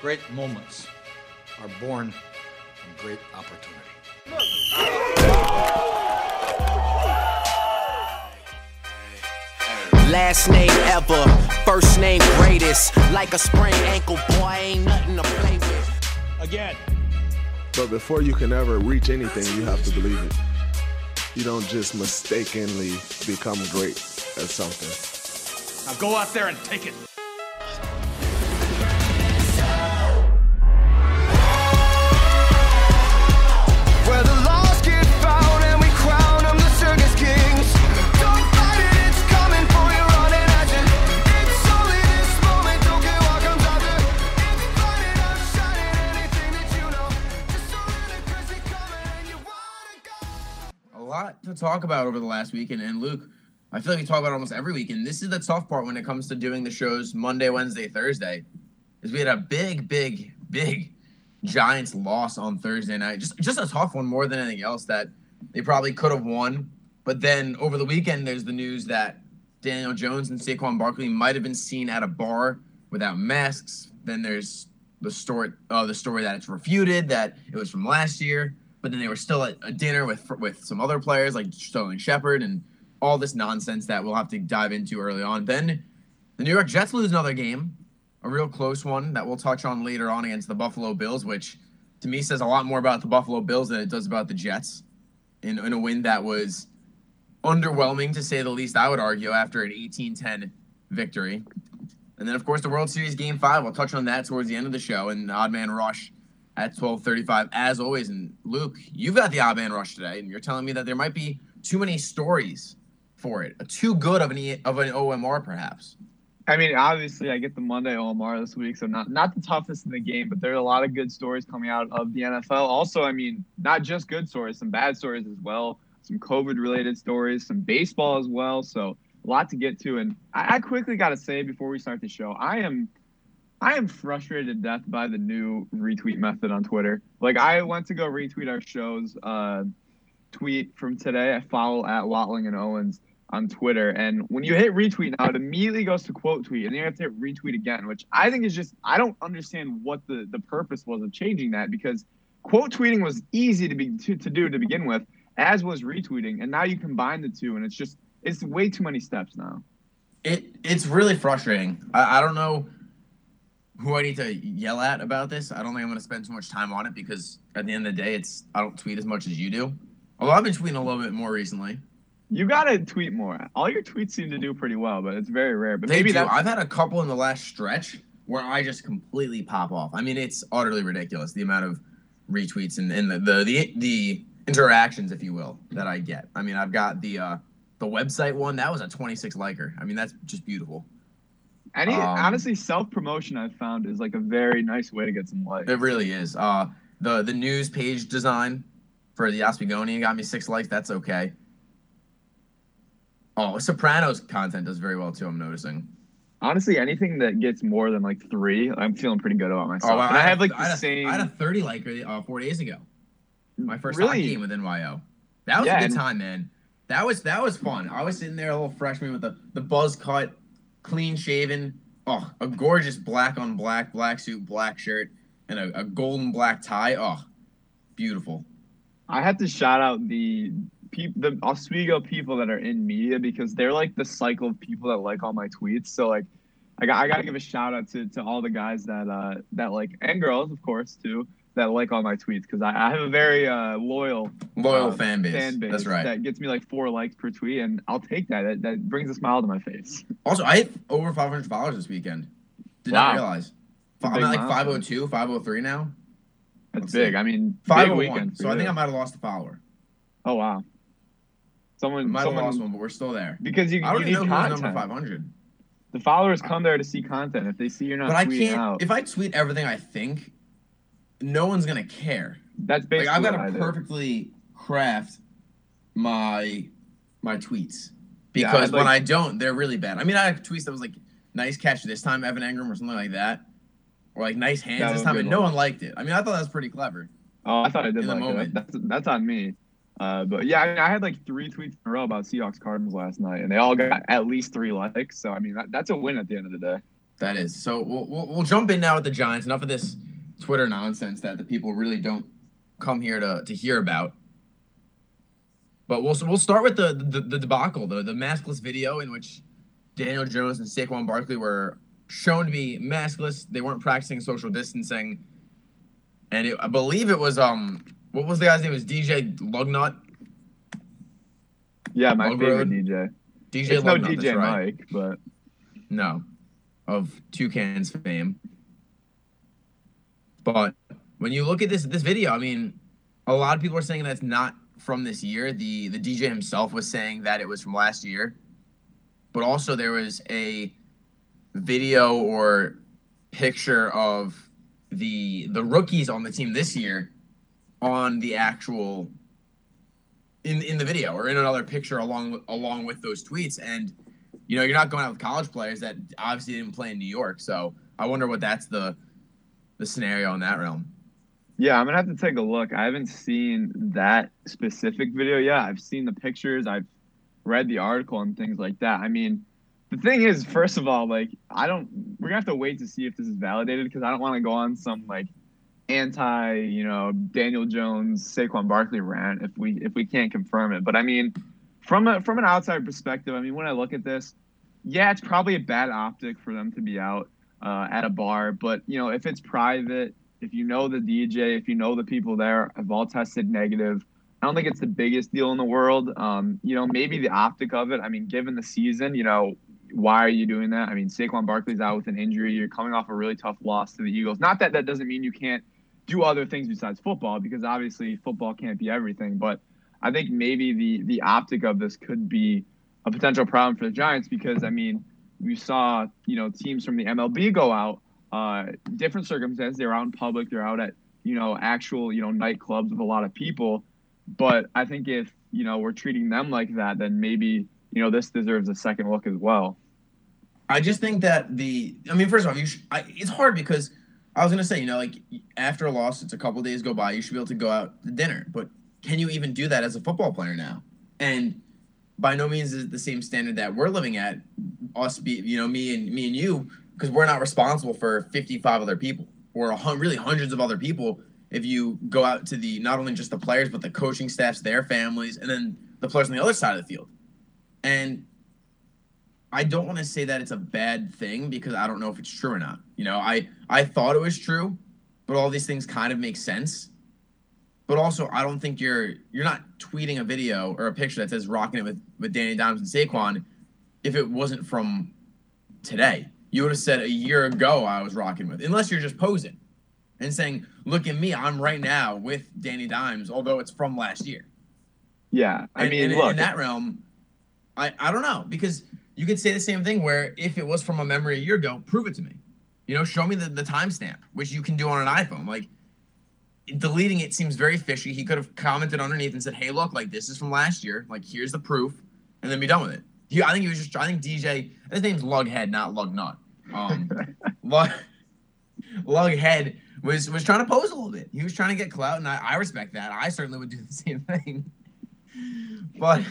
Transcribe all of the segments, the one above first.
Great moments are born from great opportunity. Last name ever, first name greatest. Like a sprained ankle, boy, ain't nothing to play with. Again. But before you can ever reach anything, you have to believe it. You don't just mistakenly become great at something. Now go out there and take it. To talk about over the last weekend. And Luke, I feel like we talk about almost every week. And this is the tough part when it comes to doing the shows Monday, Wednesday, Thursday. Is we had a big, big, big Giants loss on Thursday night. Just just a tough one more than anything else that they probably could have won. But then over the weekend, there's the news that Daniel Jones and Saquon Barkley might have been seen at a bar without masks. Then there's the story, uh, the story that it's refuted that it was from last year. But then they were still at a dinner with with some other players like Sterling Shepard and all this nonsense that we'll have to dive into early on. Then the New York Jets lose another game, a real close one that we'll touch on later on against the Buffalo Bills, which to me says a lot more about the Buffalo Bills than it does about the Jets. In, in a win that was underwhelming to say the least, I would argue, after an 18 10 victory. And then, of course, the World Series Game 5. We'll touch on that towards the end of the show and Odd Man Rush at 12:35 as always. And Luke, you've got the Odd Man Rush today, and you're telling me that there might be too many stories for it, too good of an e- of an OMR perhaps. I mean, obviously, I get the Monday OMR this week, so not not the toughest in the game, but there are a lot of good stories coming out of the NFL. Also, I mean, not just good stories, some bad stories as well, some COVID-related stories, some baseball as well. So a lot to get to, and I, I quickly got to say before we start the show, I am. I am frustrated to death by the new retweet method on Twitter. Like I went to go retweet our show's uh, tweet from today. I follow at Watling and Owens on Twitter. And when you hit retweet now, it immediately goes to quote tweet, and then you have to hit retweet again, which I think is just I don't understand what the the purpose was of changing that because quote tweeting was easy to be to, to do to begin with, as was retweeting, and now you combine the two, and it's just it's way too many steps now. It it's really frustrating. I, I don't know who I need to yell at about this. I don't think I'm going to spend too much time on it because at the end of the day, it's I don't tweet as much as you do. Although I've been tweeting a little bit more recently. You gotta tweet more. All your tweets seem to do pretty well, but it's very rare. But They maybe do. that's I've had a couple in the last stretch where I just completely pop off. I mean, it's utterly ridiculous the amount of retweets and, and the, the the the interactions, if you will, that I get. I mean, I've got the uh the website one that was a 26 liker. I mean, that's just beautiful. Any um, honestly self promotion I've found is like a very nice way to get some likes. It really is. Uh, the the news page design for the Oswegonian got me six likes. That's okay. Oh, Sopranos content does very well too. I'm noticing. Honestly, anything that gets more than like three, I'm feeling pretty good about myself. Oh, wow, I, had- have like I the a- same. I had a 30 liker uh, four days ago. My first Really? hockey game with NYO. That was Yeah, a good and- time, man. That was that was fun. I was sitting there, a little freshman with the the buzz cut, clean shaven. Oh, a gorgeous black on black black suit, black shirt, and a, a golden black tie. Oh, beautiful. I have to shout out the people, the Oswego people that are in media because they're like the cycle of people that like all my tweets. So like, I got I got to give a shout out to, to all the guys that uh that like and girls of course too that like all my tweets because I, I have a very uh loyal Loyal uh, fan base. fan base That's right. that gets me like four likes per tweet and I'll take that. That, that brings a smile to my face. Also, I hit over 500 followers this weekend. Did Wow. not realize. I'm at like milestone. 502, 503 now. That's Let's big. see. I mean, big 501. weekend. for So I think. I might have lost a follower. Oh wow. I Someone, might have lost one, but we're still there. because you, I don't you even know who's number 500. The followers come there to see content. If they see you're not But I can't. out, If I tweet everything I think, no one's gonna care. that's Like basically I've got to do. perfectly craft my my tweets because I'd when like- I don't, they're really bad. I mean, I have tweets that was like nice catch this time, Evan Engram, or something like that, or like nice hands this time, and no one. one liked it. I mean, I thought that was pretty clever. Oh, I thought I did in like moment. That's that's on me. Uh, but yeah, I, mean, I had like three tweets in a row about Seahawks Cardinals last night, and they all got at least three likes. So I mean, that, that's a win at the end of the day. That is. So we'll, we'll, we'll jump in now with the Giants. Enough of this Twitter nonsense that the people really don't come here to, to hear about. But we'll we'll start with the the, the debacle, the the maskless video in which Daniel Jones and Saquon Barkley were shown to be maskless. They weren't practicing social distancing, and it, I believe it was um what was the guy's name? It was DJ Lugnut. Yeah, my Lug favorite Road. DJ. DJ It's no Lugnut, that's DJ right. Mike, but No, of Toucan's fame. But when you look at this this video, I mean, a lot of people are saying that's not from this year. The the DJ himself was saying that it was from last year. But also there was a video or picture of the the rookies on the team this year on the actual in in the video or in another picture along along with those tweets and you know, you're not going out with college players that obviously didn't play in New York. So I wonder what that's the the scenario in that realm. yeah, I'm gonna have to take a look. I haven't seen that specific video Yeah, I've seen the pictures. I've read the article and things like that. I mean, the thing is, first of all, like I don't. We're gonna have to wait to see if this is validated because I don't want to go on some like anti, you know, Daniel Jones, Saquon Barkley rant if we if we can't confirm it. But I mean, from a from an outside perspective, I mean, when I look at this, yeah, it's probably a bad optic for them to be out uh, at a bar. But you know, if it's private, if you know the DJ, if you know the people there have all tested negative, I don't think it's the biggest deal in the world. Um, you know, maybe the optic of it. I mean, given the season, you know, why are you doing that? I mean, Saquon Barkley's out with an injury. You're coming off a really tough loss to the Eagles. Not that that doesn't mean you can't do other things besides football, because obviously football can't be everything. But I think maybe the the optic of this could be a potential problem for the Giants because I mean, we saw you know teams from the MLB go out, uh, different circumstances. They're out in public. They're out at you know actual you know nightclubs with a lot of people. But I think if you know we're treating them like that, then maybe you know this deserves a second look as well. I just think that the I mean, first off, you I, it's hard because I was gonna say, you know, like after a loss, it's a couple days go by, you should be able to go out to dinner. But can you even do that as a football player now? And by no means is the same standard that we're living at. Us be, you know, me and me and you, because we're not responsible for 55 other people or really hundreds of other people. If you go out to the not only just the players but the coaching staffs, their families, and then the players on the other side of the field, and I don't want to say that it's a bad thing because I don't know if it's true or not. You know, I I thought it was true, but all these things kind of make sense. But also, I don't think you're you're not tweeting a video or a picture that says rocking it with with Danny Dimes and Saquon if it wasn't from today. You would have said a year ago I was rocking with, unless you're just posing and saying, "Look at me, I'm right now with Danny Dimes," although it's from last year. Yeah, I And- mean, and look, in that realm, I, I don't know because you could say the same thing where if it was from a memory a year ago, prove it to me. You know, show me the, the timestamp, which you can do on an iPhone. Like deleting it seems very fishy. He could have commented underneath and said, "Hey, look, like this is from last year. Like here's the proof," and then be done with it. He, I think he was just. I think DJ. His name's Lughead, not Lugnut. Um, Lug, Lughead was was trying to pose a little bit. He was trying to get clout, and I, I respect that. I certainly would do the same thing. But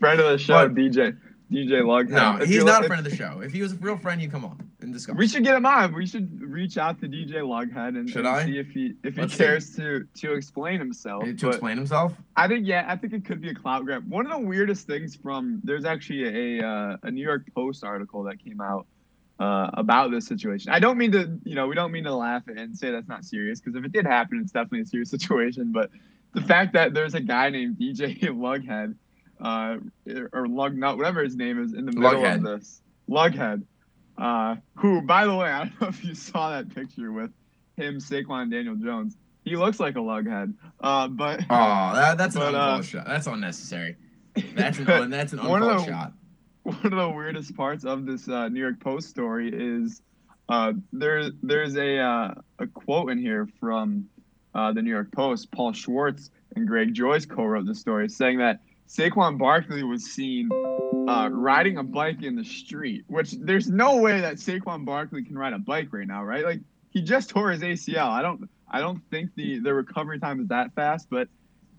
friend of the show, But- DJ DJ Lughead. no, If he's not a friend of the show. If he was a real friend, he'd come on and discuss. We should get him on. We should reach out to DJ Lughead and, Should and I? see if he if he Let's see. cares to to explain himself. to But explain himself. I think yeah, I think it could be a clout grab. One of the weirdest things from there's actually a uh, a New York Post article that came out uh, about this situation. I don't mean to you know we don't mean to laugh and say that's not serious because if it did happen, it's definitely a serious situation. But the fact that there's a guy named DJ Lughead uh, or Lugnut, whatever his name is, in the middle Lughead. of this Lughead, uh, who by the way I don't know if you saw that picture with him, Saquon, Daniel Jones. He looks like a lughead, uh, but Oh, that, that's an But, uncalled uh, shot. That's unnecessary. That's an that's an uncalled the- shot. one of the weirdest parts of this uh, New York Post story is uh, there there's a uh, a quote in here from uh, the New York Post. Paul Schwartz and Greg Joyce co-wrote the story, saying that Saquon Barkley was seen uh, riding a bike in the street. Which there's no way that Saquon Barkley can ride a bike right now, right? Like he just tore his ACL. I don't I don't think the the recovery time is that fast, but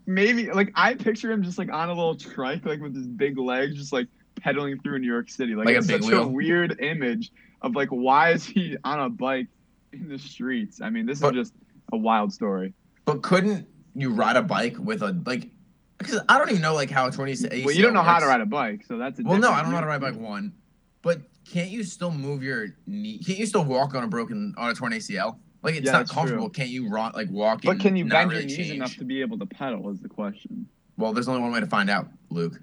maybe like I picture him just like on a little trike, like with his big legs, just like pedaling through New York City. Like, Like it's such wheel? a weird image of like why is he on a bike in the streets? I mean, this But- is just a wild story. But couldn't you ride a bike with a like? Because I don't even know like how a 20 Well, you don't know how to ride a bike, so that's a Well, no, I don't know how to ride a bike. One, but can't you still move your knee? Can't you still walk on a broken on a torn ACL? Like it's Yeah, not comfortable. true. Can't you rock like walk? But can you bend really your knees change? enough to be able to pedal? Is the question. Well, there's only one way to find out, Luke.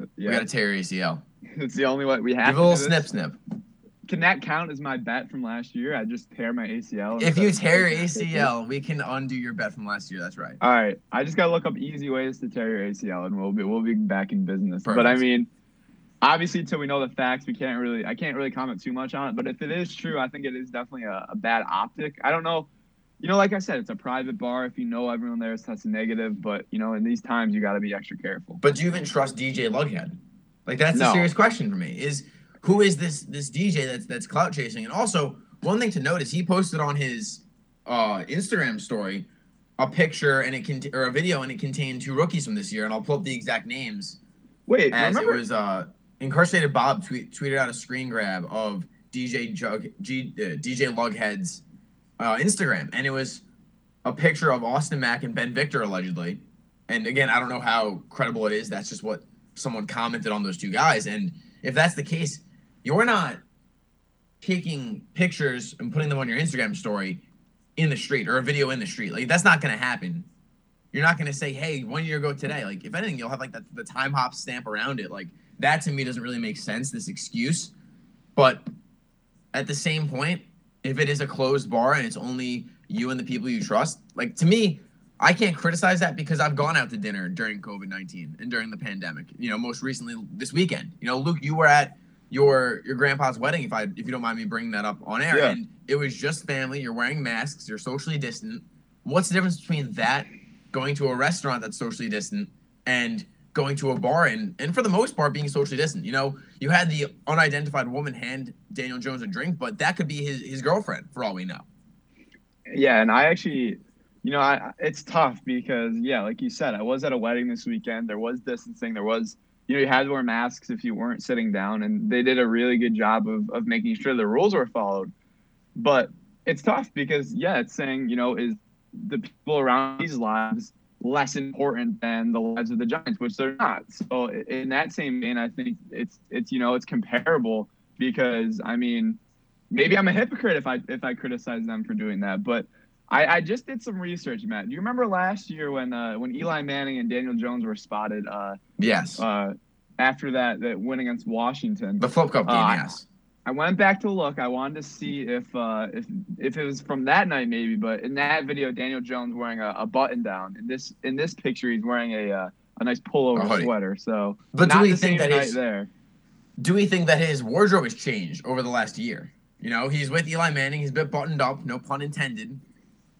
Uh, yeah, We got to tear your ACL. it's the only way we have. Give to a little snip, snip. Can that count as my bet from last year? I just tear my ACL. If you tear your. ACL, we can undo your bet from last year. That's right. All right, I just gotta look up easy ways to tear your ACL, and we'll be we'll be back in business. But I mean, obviously, until we know the facts, we can't really I can't really comment too much on it. But if it is true, I think it is definitely a, a bad optic. I don't know. You know, like I said, it's a private bar. If you know everyone there is testing negative, but you know, in these times, you got to be extra careful. But do you even trust DJ Lughead? Like that's a serious question for me. Is who is this this DJ that's that's clout chasing? And also one thing to note is he posted on his uh, Instagram story a picture and it can or a video and it contained two rookies from this year. And I'll pull up the exact names Wait, as remember? it was uh, incarcerated Bob tweet, tweeted out a screen grab of DJ Jug G, uh, DJ Lughead's uh, Instagram, and it was a picture of Austin Mack and Ben Victor allegedly. And again, I don't know how credible it is. That's just what someone commented on those two guys. And if that's the case, you're not taking pictures and putting them on your Instagram story in the street or a video in the street. Like that's not gonna happen. You're not gonna say, "Hey, one year ago today." Like if anything, you'll have like the, the time hop stamp around it. Like that to me doesn't really make sense. This excuse, but at the same point, if it is a closed bar and it's only you and the people you trust, like to me, I can't criticize that because I've gone out to dinner during COVID nineteen and during the pandemic. You know, most recently this weekend. You know, Luke, you were at your your grandpa's wedding. If I if you don't mind me bringing that up on air, Yeah. and it was just family. You're wearing masks. You're socially distant. What's the difference between that going to a restaurant that's socially distant and going to a bar and and for the most part being socially distant? You know, you had the unidentified woman hand Daniel Jones a drink, but that could be his his girlfriend for all we know. Yeah, and I actually, you know, I it's tough because yeah, like you said, I was at a wedding this weekend. There was distancing. There was, you know, you had to wear masks if you weren't sitting down, and they did a really good job of of making sure the rules were followed. But it's tough because yeah, it's saying you know is the people around these lives less important than the lives of the Giants, which they're not. So in that same vein, I think it's it's you know it's comparable because I mean maybe I'm a hypocrite if I if I criticize them for doing that, but I, I just did some research, Matt. Do you remember last year when uh, when Eli Manning and Daniel Jones were spotted uh, Yes, uh, after that that win against Washington? the flip cup game. uh, yes. I went back to look. I wanted to see if uh, if if it was from that night maybe, but in that video, Daniel Jones wearing a, a button down. In this in this picture, he's wearing a uh, a nice pullover sweater. So, But do we the think that there? do we think that his wardrobe has changed over the last year? You know, he's with Eli Manning. He's a bit buttoned up, no pun intended.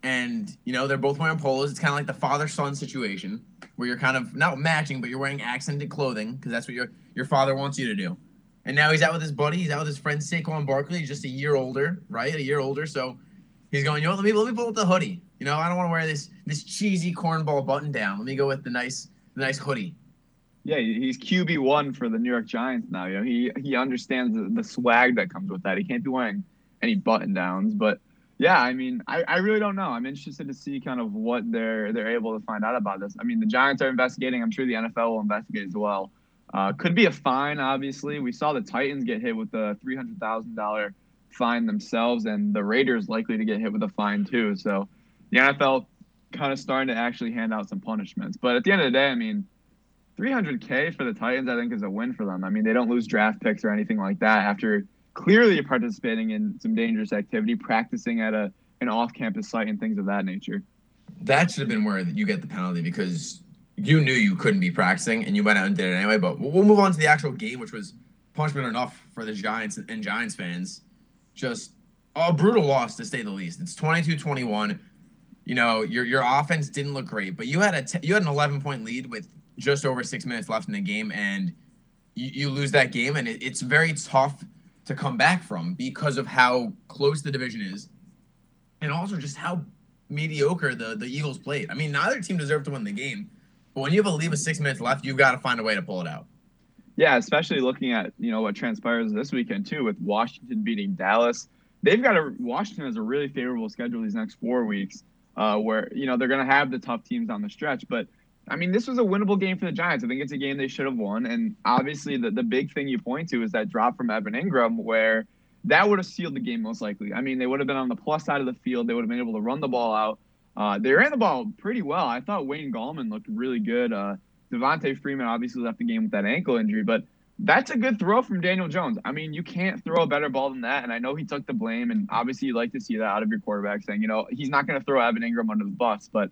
And, you know, they're both wearing polos. It's kind of like the father son situation where you're kind of not matching, but you're wearing accented clothing because that's what your, your father wants you to do. And now he's out with his buddy. He's out with his friend Saquon Barkley. He's just a year older, right? A year older. So he's going, you know? Let me, let me pull up the hoodie. You know, I don't want to wear this this cheesy cornball button down. Let me go with the nice the nice hoodie. Yeah, he's QB one for the New York Giants now. You know, he he understands the, the swag that comes with that. He can't be wearing any button downs. But yeah, I mean, I, I really don't know. I'm interested to see kind of what they're they're able to find out about this. I mean, the Giants are investigating. I'm sure the NFL will investigate as well. Uh, could be a fine, obviously. We saw the Titans get hit with a three hundred thousand dollar fine themselves, and the Raiders likely to get hit with a fine too. So the NFL kind of starting to actually hand out some punishments. But at the end of the day, I mean. 300k for the Titans, I think, is a win for them. I mean, they don't lose draft picks or anything like that after clearly participating in some dangerous activity, practicing at a an off-campus site and things of that nature. That should have been where you get the penalty because you knew you couldn't be practicing and you went out and did it anyway. But we'll move on to the actual game, which was punishment enough for the Giants and Giants fans. Just a brutal loss to say the least. It's 22-21. You know, your your offense didn't look great, but you had a t- you had an 11 point lead with just over six minutes left in the game, and you, you lose that game, and it, it's very tough to come back from because of how close the division is, and also just how mediocre the, the Eagles played. I mean, neither team deserved to win the game, but when you have a lead with six minutes left, you've got to find a way to pull it out. Yeah, especially looking at you know what transpires this weekend too, with Washington beating Dallas. They've got a Washington has a really favorable schedule these next four weeks, uh, where you know they're going to have the tough teams on the stretch. But I mean, this was a winnable game for the Giants. I think it's a game they should have won. And obviously, the the big thing you point to is that drop from Evan Engram, where that would have sealed the game most likely. I mean, they would have been on the plus side of the field. They would have been able to run the ball out. Uh, they ran the ball pretty well. I thought Wayne Gallman looked really good. Uh, Devonta Freeman obviously left the game with that ankle injury, but that's a good throw from Daniel Jones. I mean, you can't throw a better ball than that. And I know he took the blame, and obviously you like to see that out of your quarterback, saying, you know, he's not going to throw Evan Engram under the bus. But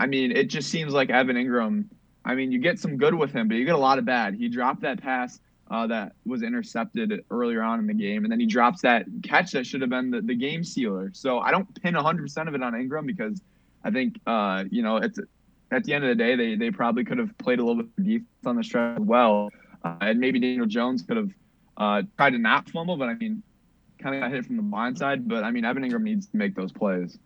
I mean, it just seems like Evan Engram. I mean, you get some good with him, but you get a lot of bad. He dropped that pass uh, that was intercepted earlier on in the game, and then he drops that catch that should have been the, the game sealer. So I don't pin 100% of it on Engram because I think, uh, you know, it's at the end of the day, they, they probably could have played a little bit of defense on the stretch as well. Uh, and maybe Daniel Jones could have uh, tried to not fumble, but I mean, kind of got hit from the blind side. But I mean, Evan Engram needs to make those plays.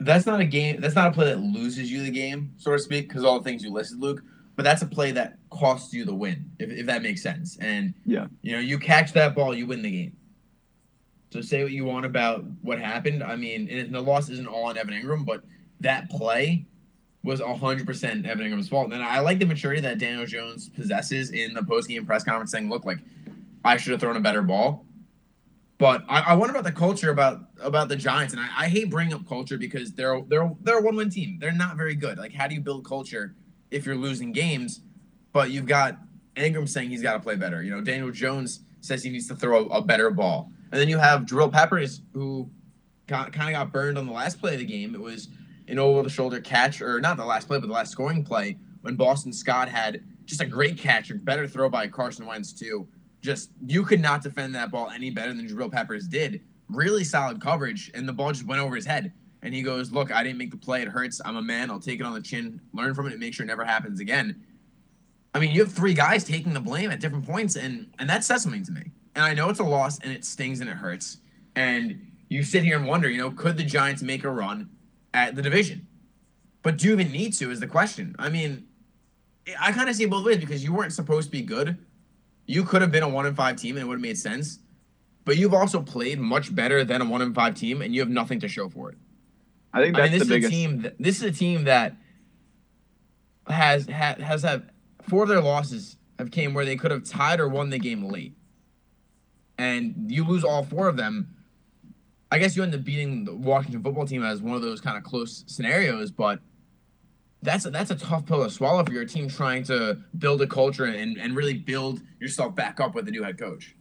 That's not a game. That's not a play that loses you the game, so to speak, because all the things you listed, Luke. But that's a play that costs you the win, if, if that makes sense. And Yeah. you know, you catch that ball, you win the game. So say what you want about what happened. I mean, and the loss isn't all on Evan Engram, but that play was 100% Evan Engram's fault. And I like the maturity that Daniel Jones possesses in the post-game press conference saying, look, like, I should have thrown a better ball. But I, I wonder about the culture about about the Giants, and I, I hate bringing up culture because they're they're they're a one-win team. They're not very good. Like, how do you build culture if you're losing games? But you've got Engram saying he's got to play better. You know, Daniel Jones says he needs to throw a, a better ball, and then you have Jabril Peppers who got kind of got burned on the last play of the game. It was an over-the-shoulder catch, or not the last play, but the last scoring play when Boston Scott had just a great catch, a better throw by Carson Wentz too. Just you could not defend that ball any better than Jabril Peppers did. Really solid coverage, and the ball just went over his head. And he goes, "Look, I didn't make the play. It hurts. I'm a man. I'll take it on the chin, learn from it, and make sure it never happens again." I mean, you have three guys taking the blame at different points, and and that says something to me. And I know it's a loss, and it stings and it hurts. And you sit here and wonder, you know, could the Giants make a run at the division? But do you even need to? Is the question. I mean, I kind of see both ways because you weren't supposed to be good. You could have been a one in five team and it would have made sense. But you've also played much better than a one in five team, and you have nothing to show for it. I think I that's mean, this the is biggest. a team. That, this is a team that has ha, has had four of their losses have came where they could have tied or won the game late, and you lose all four of them. I guess you end up beating the Washington football team as one of those kind of close scenarios, but that's a, that's a tough pill to swallow for your team trying to build a culture and, and really build yourself back up with a new head coach.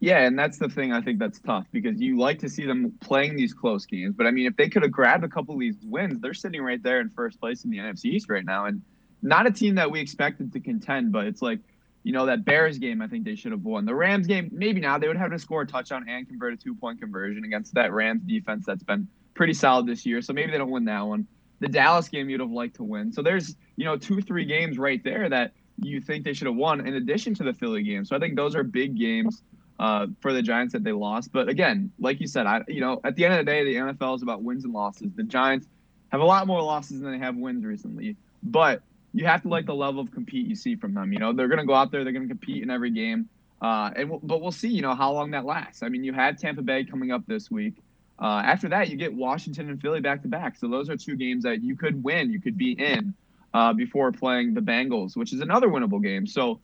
Yeah, and that's the thing I think that's tough because you like to see them playing these close games. But I mean, if they could have grabbed a couple of these wins, they're sitting right there in first place in the NFC East right now. And not a team that we expected to contend, but it's like, you know, that Bears game, I think they should have won. The Rams game, maybe now they would have to score a touchdown and convert a two point conversion against that Rams defense that's been pretty solid this year. So maybe they don't win that one. The Dallas game you'd have liked to win. So there's, you know, two, three games right there that you think they should have won in addition to the Philly game. So I think those are big games uh, for the Giants that they lost. But again, like you said, I you know at the end of the day, the NFL is about wins and losses. The Giants have a lot more losses than they have wins recently, but you have to like the level of compete you see from them. You know, they're going to go out there, they're going to compete in every game, uh, and but we'll see. You know how long that lasts. I mean, you had Tampa Bay coming up this week. Uh, after that, you get Washington and Philly back to back. So those are two games that you could win, you could be in uh, before playing the Bengals, which is another winnable game. So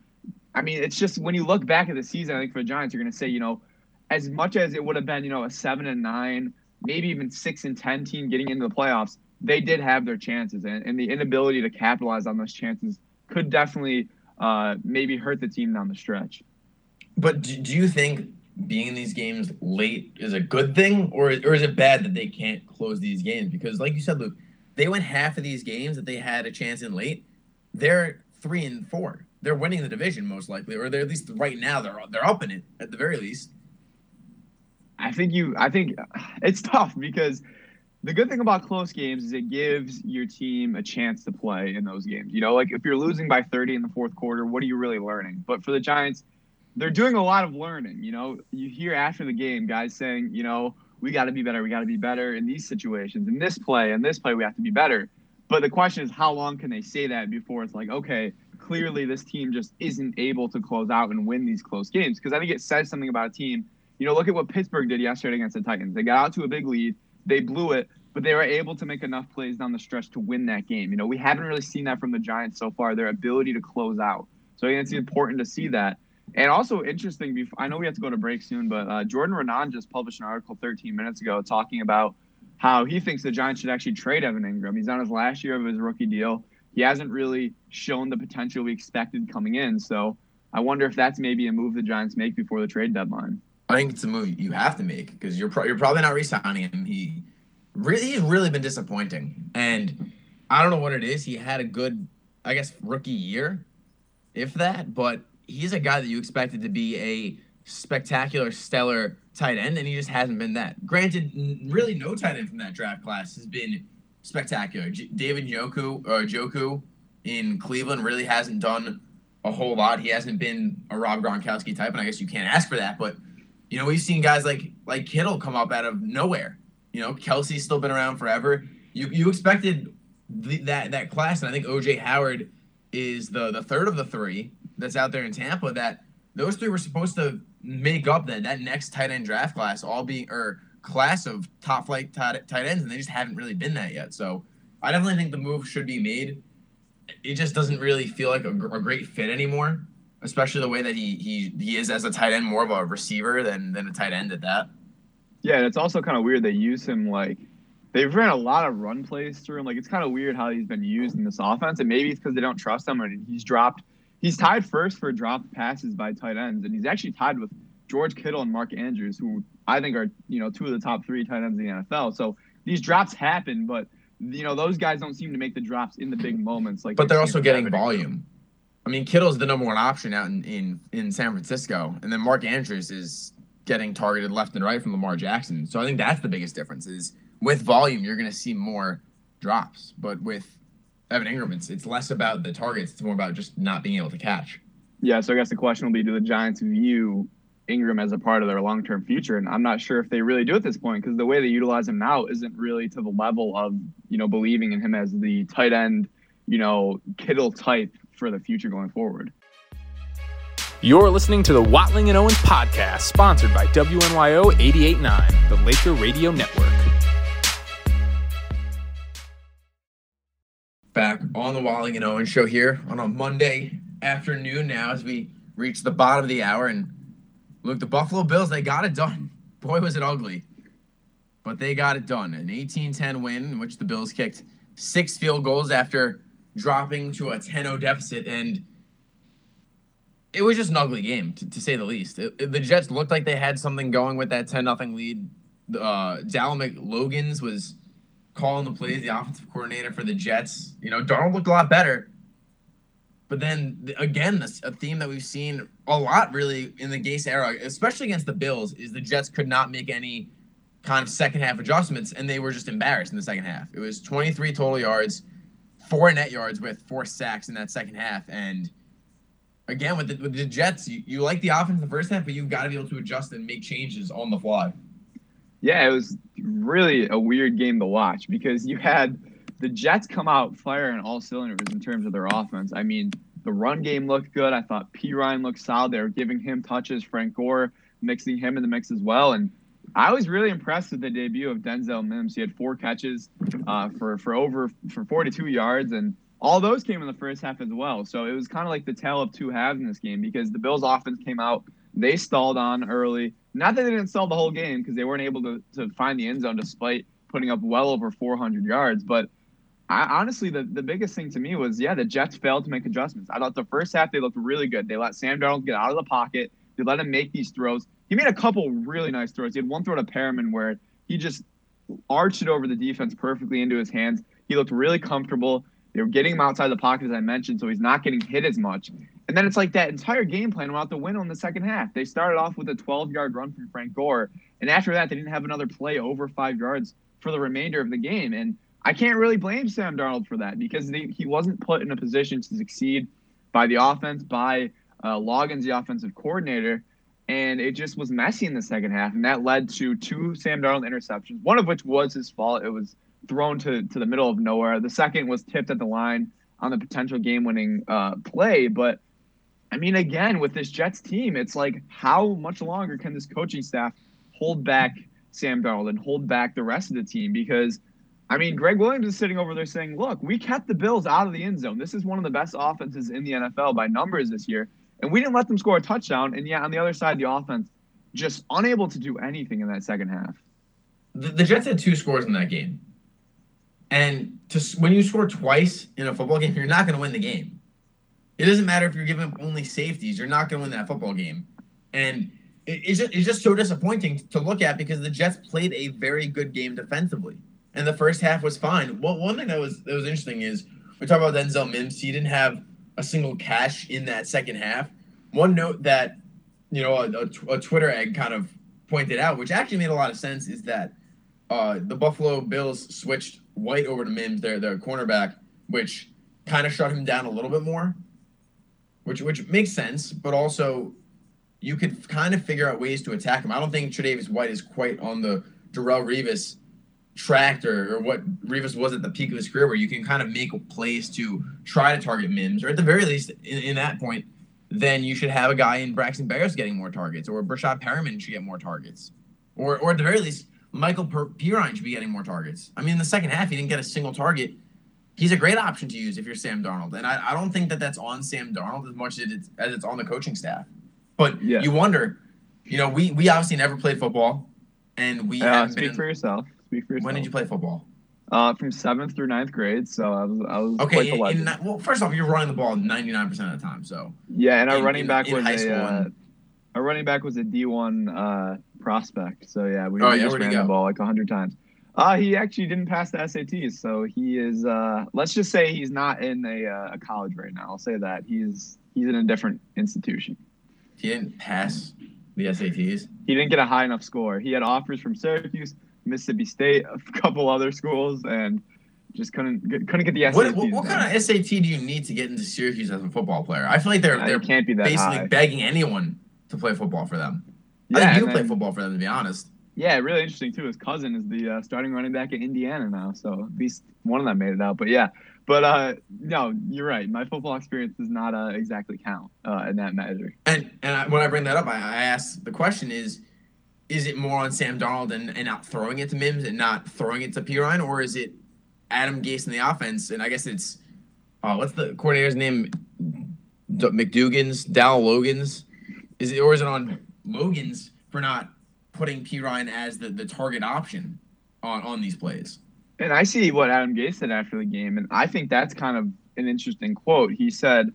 I mean, it's just when you look back at the season, I think for the Giants, you're going to say, you know, as much as it would have been, you know, a seven and nine, maybe even six and ten team getting into the playoffs, they did have their chances, and, and the inability to capitalize on those chances could definitely uh, maybe hurt the team down the stretch. But do you think being in these games late is a good thing, or or is it bad that they can't close these games? Because, like you said, Luke, they went half of these games that they had a chance in late. They're three and four. They're winning the division most likely, or they're at least right now they're they're up in it at the very least. I think you. I think it's tough because the good thing about close games is it gives your team a chance to play in those games. You know, like if you're losing by 30 in the fourth quarter, what are you really learning? But for the Giants, they're doing a lot of learning. You know, you hear after the game guys saying, you know, we got to be better. We got to be better in these situations. In this play, in this play, we have to be better. But the question is, how long can they say that before it's like, okay, clearly this team just isn't able to close out and win these close games. Because I think it says something about a team. You know, look at what Pittsburgh did yesterday against the Titans. They got out to a big lead, they blew it, but they were able to make enough plays down the stretch to win that game. You know, we haven't really seen that from the Giants so far, their ability to close out. So I think it's important to see that. And also interesting, I know we have to go to break soon, but uh, Jordan Raanan just published an article 13 minutes ago talking about how he thinks the Giants should actually trade Evan Engram. He's on his last year of his rookie deal. He hasn't really shown the potential we expected coming in. So I wonder if that's maybe a move the Giants make before the trade deadline. I think it's a move you have to make because you're pro- you're probably not re-signing him. He really he's really been disappointing, and I don't know what it is. He had a good, I guess, rookie year, if that, but he's a guy that you expected to be a spectacular, stellar tight end, and he just hasn't been that. Granted, really no tight end from that draft class has been spectacular. J- David Njoku or uh, Joku in Cleveland really hasn't done a whole lot. He hasn't been a Rob Gronkowski type, and I guess you can't ask for that. But you know, we've seen guys like like Kittle come up out of nowhere. You know, Kelce's still been around forever. You you expected the, that that class, and I think OJ Howard is the the third of the three that's out there in Tampa. That those three were supposed to make up that that next tight end draft class, all being or class of top flight tight, tight ends, and they just haven't really been that yet. So I definitely think the move should be made. It just doesn't really feel like a, a great fit anymore, especially the way that he he he is as a tight end, more of a receiver than than a tight end at that. Yeah, and it's also kind of weird they use him like they've ran a lot of run plays through him. Like it's kind of weird how he's been used in this offense, and maybe it's because they don't trust him. And he's dropped. He's tied first for dropped passes by tight ends, and he's actually tied with George Kittle and Mark Andrews, who I think are you know two of the top three tight ends in the NFL. So these drops happen, but you know those guys don't seem to make the drops in the big moments. Like But they're also getting volume. I mean, Kittle's the number one option out in, in, in San Francisco, and then Mark Andrews is getting targeted left and right from Lamar Jackson. So I think that's the biggest difference is with volume, you're going to see more drops. But with Evan Engram, it's, it's less about the targets. It's more about just not being able to catch. Yeah, so I guess the question will be: Do the Giants view Engram as a part of their long-term future? And I'm not sure if they really do at this point because the way they utilize him now isn't really to the level of you know believing in him as the tight end, you know, Kittle type for the future going forward. You're listening to the Watling and Owens podcast, sponsored by WNYO 889, the Laker Radio Network. Back on the Watling and Owen show here on a Monday afternoon now as we reach the bottom of the hour. And look, the Buffalo Bills, they got it done. Boy, was it ugly. But they got it done. An 18 10 win in which the Bills kicked six field goals after dropping to a 10 0 deficit. And it was just an ugly game, to, to say the least. It- it- the Jets looked like they had something going with that 10 0 lead. Uh, Dallin McLogans was calling the plays, the offensive coordinator for the Jets. You know, Darnold looked a lot better. But then again, a theme that we've seen a lot really in the Gase era, especially against the Bills, is the Jets could not make any kind of second half adjustments, and they were just embarrassed in the second half. It was 23 total yards, four net yards with four sacks in that second half, and again with the, with the Jets, you, you like the offense in the first half, but you've got to be able to adjust and make changes on the fly. Yeah, it was really a weird game to watch because you had the Jets come out firing all cylinders in terms of their offense. I mean, the run game looked good. I thought P. Ryan looked solid. They were giving him touches. Frank Gore mixing him in the mix as well. And I was really impressed with the debut of Denzel Mims. He had four catches uh, for for over for 42 yards, and all those came in the first half as well. So it was kind of like the tale of two halves in this game because the Bills' offense came out, they stalled on early. Not that they didn't sell the whole game because they weren't able to, to find the end zone despite putting up well over 400 yards. But I, honestly, the, the biggest thing to me was, yeah, the Jets failed to make adjustments. I thought the first half they looked really good. They let Sam Darnold get out of the pocket. They let him make these throws. He made a couple really nice throws. He had one throw to Perriman where he just arched it over the defense perfectly into his hands. He looked really comfortable. They were getting him outside the pocket, as I mentioned, so he's not getting hit as much. And then it's like that entire game plan went out the window in the second half. They started off with a 12 yard run from Frank Gore. And after that, they didn't have another play over five yards for the remainder of the game. And I can't really blame Sam Darnold for that because they, he wasn't put in a position to succeed by the offense, by uh, Loggains, the offensive coordinator. And it just was messy in the second half. And that led to two Sam Darnold interceptions, one of which was his fault. It was thrown to, to the middle of nowhere. The second was tipped at the line. on the potential game-winning uh, play. But I mean, again, with this Jets team, it's like how much longer can this coaching staff hold back Sam Darnold and hold back the rest of the team? Because I mean, Gregg Williams is sitting over there saying, "Look, we kept the Bills out of the end zone. This is one of the best offenses in the NFL by numbers this year, and we didn't let them score a touchdown. And yet, on the other side, the offense just unable to do anything in that second half." The, the Jets had two scores in that game, and to when you score twice in a football game, you're not going to win the game. It doesn't matter if you're giving up only safeties; you're not going to win that football game, and it, it's just it's just so disappointing to look at because the Jets played a very good game defensively, and the first half was fine. Well, one thing that was that was interesting is we talk about Denzel Mims. He didn't have a single catch in that second half. One note that you know a, a, a Twitter egg kind of pointed out, which actually made a lot of sense, is that uh, the Buffalo Bills switched White over to Mims, their their cornerback, which kind of shut him down a little bit more, which which makes sense, but also you could kind of figure out ways to attack him. I don't think Tre'Davious White is quite on the Darrelle Revis tractor or, what Revis was at the peak of his career, where you can kind of make plays to try to target Mims, or at the very least, in, in that point, then you should have a guy in Braxton Berrios getting more targets, or Breshad Perriman should get more targets, or or at the very least, Michael per- Perine should be getting more targets. I mean, in the second half, he didn't get a single target. He's a great option to use if you're Sam Darnold, and I, I don't think that that's on Sam Darnold as much as it's as it's on the coaching staff. But Yeah. you wonder, you know, we we obviously never played football, and we Uh, speak been. for yourself. Speak for yourself. when did you play football? Uh, from seventh through ninth grade. So I was, I was quite Okay, the in, in, well, first off, you're running the ball 99 percent of the time, so yeah, and our in- running back was a uh, our running back was a D1 uh, prospect. So yeah, we, Oh, yeah, just ran the ball like hundred times. Uh, he actually didn't pass the SATs, so he is. Uh, let's just say he's not in a, uh, a college right now. I'll say that he's he's in a different institution. he didn't pass the SATs. He didn't get a high enough score. He had offers from Syracuse, Mississippi State, a couple other schools, and just couldn't get, couldn't get the SATs. What, what, what kind of SAT do you need to get into Syracuse as a football player? I feel like they're Uh, they're can't be that basically high. begging anyone to play football for them. I Yeah, think you play football for them, to be honest. Yeah, really interesting too. His cousin is the uh, starting running back at Indiana now, so at least one of them made it out. But yeah, but uh, no, you're right. My football experience does not uh, exactly count uh, in that measure. And and I, when I bring that up, I, I ask the question is, is it more on Sam Darnold and, and not throwing it to Mims and not throwing it to Perine, or is it Adam Gase in the offense? And I guess it's, uh, what's the coordinator's name? D- McDougan's, Dal Logan's, is it or is it on Logan's for not putting Perine as the, the target option on on these plays? And I see what Adam Gase said after the game, and I think that's kind of an interesting quote. He said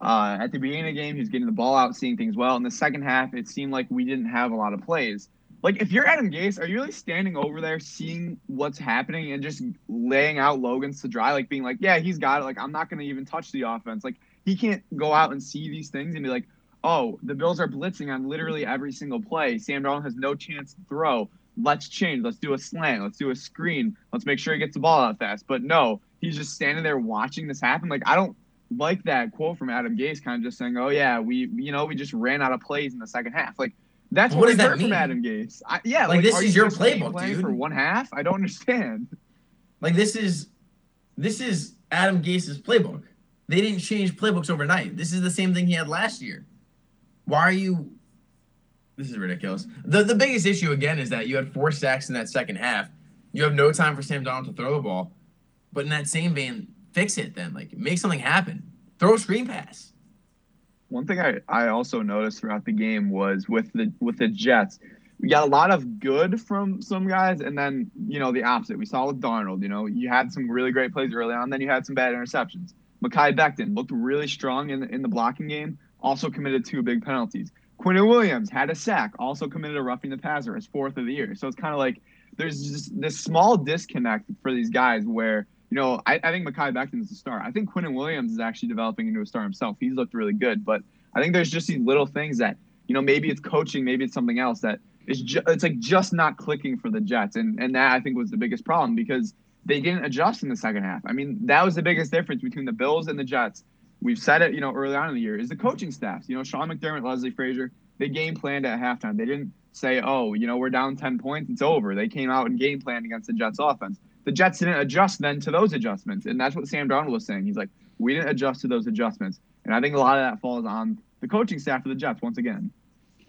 uh, at the beginning of the game, he was getting the ball out, seeing things well. In the second half, it seemed like we didn't have a lot of plays. Like, if you're Adam Gase, are you really standing over there, seeing what's happening, and just laying out Logan's to dry, like being like, "Yeah, he's got it. Like, I'm not going to even touch the offense." Like, he can't go out and see these things and be like, "Oh, the Bills are blitzing on literally every single play. Sam Darnold has no chance to throw." let's change. Let's do a slant. Let's do a screen. Let's make sure he gets the ball out fast. But no, he's just standing there watching this happen. Like I don't like that quote from Adam Gase, kind of just saying, "Oh yeah, we you know we just ran out of plays in the second half." Like that's What what, does that heard mean? from Adam Gase. I, yeah, Like, like, this is you your playbook, dude. For one half, I don't understand. Like this is this is Adam Gase's playbook. They didn't change playbooks overnight. This is the same thing he had last year. Why are you this is ridiculous. The the biggest issue again is that you had four sacks in that second half. You have no time for Sam Darnold to throw the ball. But in that same vein, fix it then. Like make something happen. Throw a screen pass. One thing I, I also noticed throughout the game was with the with the Jets, we got a lot of good from some guys, and then you know the opposite. We saw with Darnold. You know, you had some really great plays early on, then you had some bad interceptions. Mekhi Becton looked really strong in in the blocking game. Also committed two big penalties. Quinnen Williams had a sack. Also committed a roughing the passer, his fourth of the year. So it's kind of like there's just this small disconnect for these guys where you know, I, I think Mekhi Becton is a star. I think Quinnen Williams is actually developing into a star himself. He's looked really good, but I think there's just these little things that, you know, maybe it's coaching, maybe it's something else that is ju- it's like just not clicking for the Jets, and and that I think was the biggest problem because they didn't adjust in the second half. I mean, that was the biggest difference between the Bills and the Jets. We've said it, you know, early on in the year is the coaching staffs. You know, Sean McDermott, Leslie Frazier, they game planned at halftime. They didn't say, oh, you know, we're down 10 points, it's over. They came out and game planned against the Jets offense. The Jets didn't adjust then to those adjustments. And that's what Sam Darnold was saying. He's like, We didn't adjust to those adjustments, and I think a lot of that falls on the coaching staff of the Jets once again.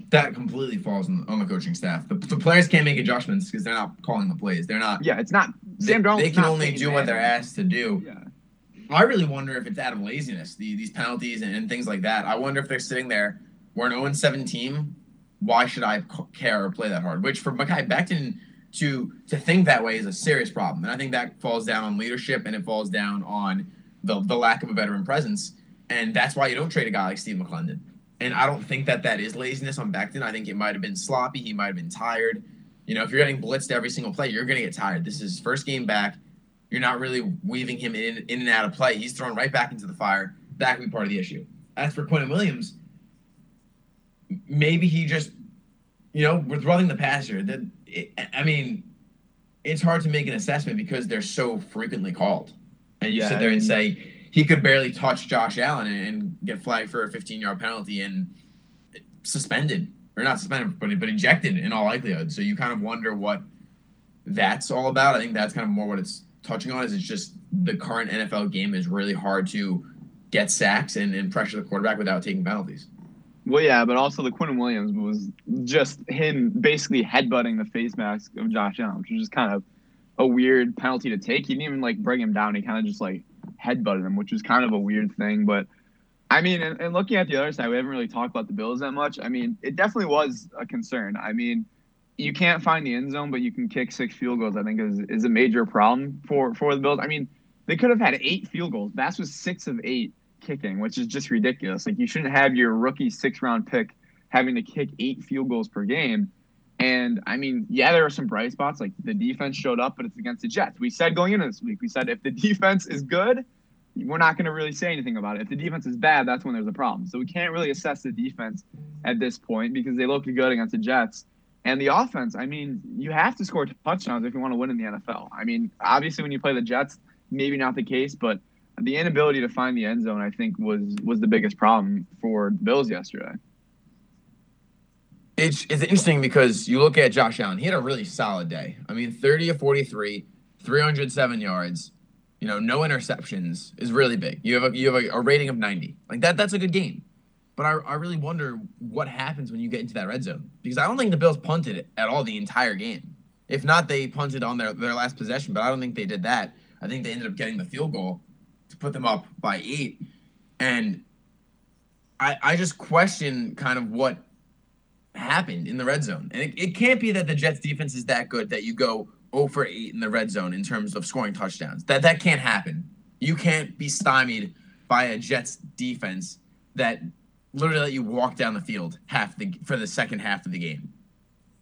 That completely falls on, on the coaching staff. The, the players can't make adjustments because they're not calling the plays. They're not. Yeah, it's not They, Sam Darnold's they can not only do what they're asked to do. Yeah. I really wonder if it's out of laziness, the, these penalties and, and things like that. I wonder if they're sitting there, we're an 0 7 team. Why should I care or play that hard? Which for Mekhi Becton to to think that way is a serious problem. And I think that falls down on leadership and it falls down on the, the lack of a veteran presence. And that's why you don't trade a guy like Steve McLendon. And I don't think that that is laziness on Becton. I think it might have been sloppy. He might have been tired. You know, if you're getting blitzed every single play, you're going to get tired. This is first game back. You're not really weaving him in, in and out of play. He's thrown right back into the fire. That could be part of the issue. As for Quinnen Williams, maybe he just, you know, with running the passer, that it, I mean, it's hard to make an assessment because they're so frequently called. And you Yeah, sit there and say he could barely touch Josh Allen and, and get flagged for a 15 yard penalty and suspended or not suspended, but but ejected in all likelihood. So you kind of wonder what that's all about. I think that's kind of more what it's touching on. Is it's just the current NFL game is really hard to get sacks and, and pressure the quarterback without taking penalties. Well, yeah, but also the Quinnen Williams was just him basically headbutting the face mask of Josh Allen, which was just kind of a weird penalty to take. He didn't even like bring him down. He kind of just like headbutted him, which was kind of a weird thing. But I mean, and, and looking at the other side, we haven't really talked about the Bills that much. I mean, it definitely was a concern. I mean, you can't find the end zone, but you can kick six field goals. I think is is a major problem for for the Bills. I mean, they could have had eight field goals. Bass was six of eight kicking, which is just ridiculous. Like you shouldn't have your rookie six round pick having to kick eight field goals per game. And I mean, yeah, there are some bright spots. Like the defense showed up, but it's against the Jets. We said going into this week, we said if the defense is good, we're not going to really say anything about it. If the defense is bad, that's when there's a problem. So we can't really assess the defense at this point because they look good against the Jets. And the offense, I mean, you have to score touchdowns if you want to win in the NFL. I mean, obviously when you play the Jets, maybe not the case, but the inability to find the end zone, I think, was was the biggest problem for the Bills yesterday. It's, it's interesting because you look at Josh Allen. He had a really solid day. I mean, 30 of 43, 307 yards. You know, no interceptions is really big. You have a you have a, a rating of 90. Like that. That's a good game. But I, I really wonder what happens when you get into that red zone because I don't think the Bills punted at all the entire game. If not, they punted on their, their last possession, but I don't think they did that. I think they ended up getting the field goal to put them up by eight. And I, I just question kind of what happened in the red zone. And it, it can't be that the Jets defense is that good that you go 0 for 8 in the red zone in terms of scoring touchdowns. That that can't happen. You can't be stymied by a Jets defense that literally let you walk down the field half the for the second half of the game.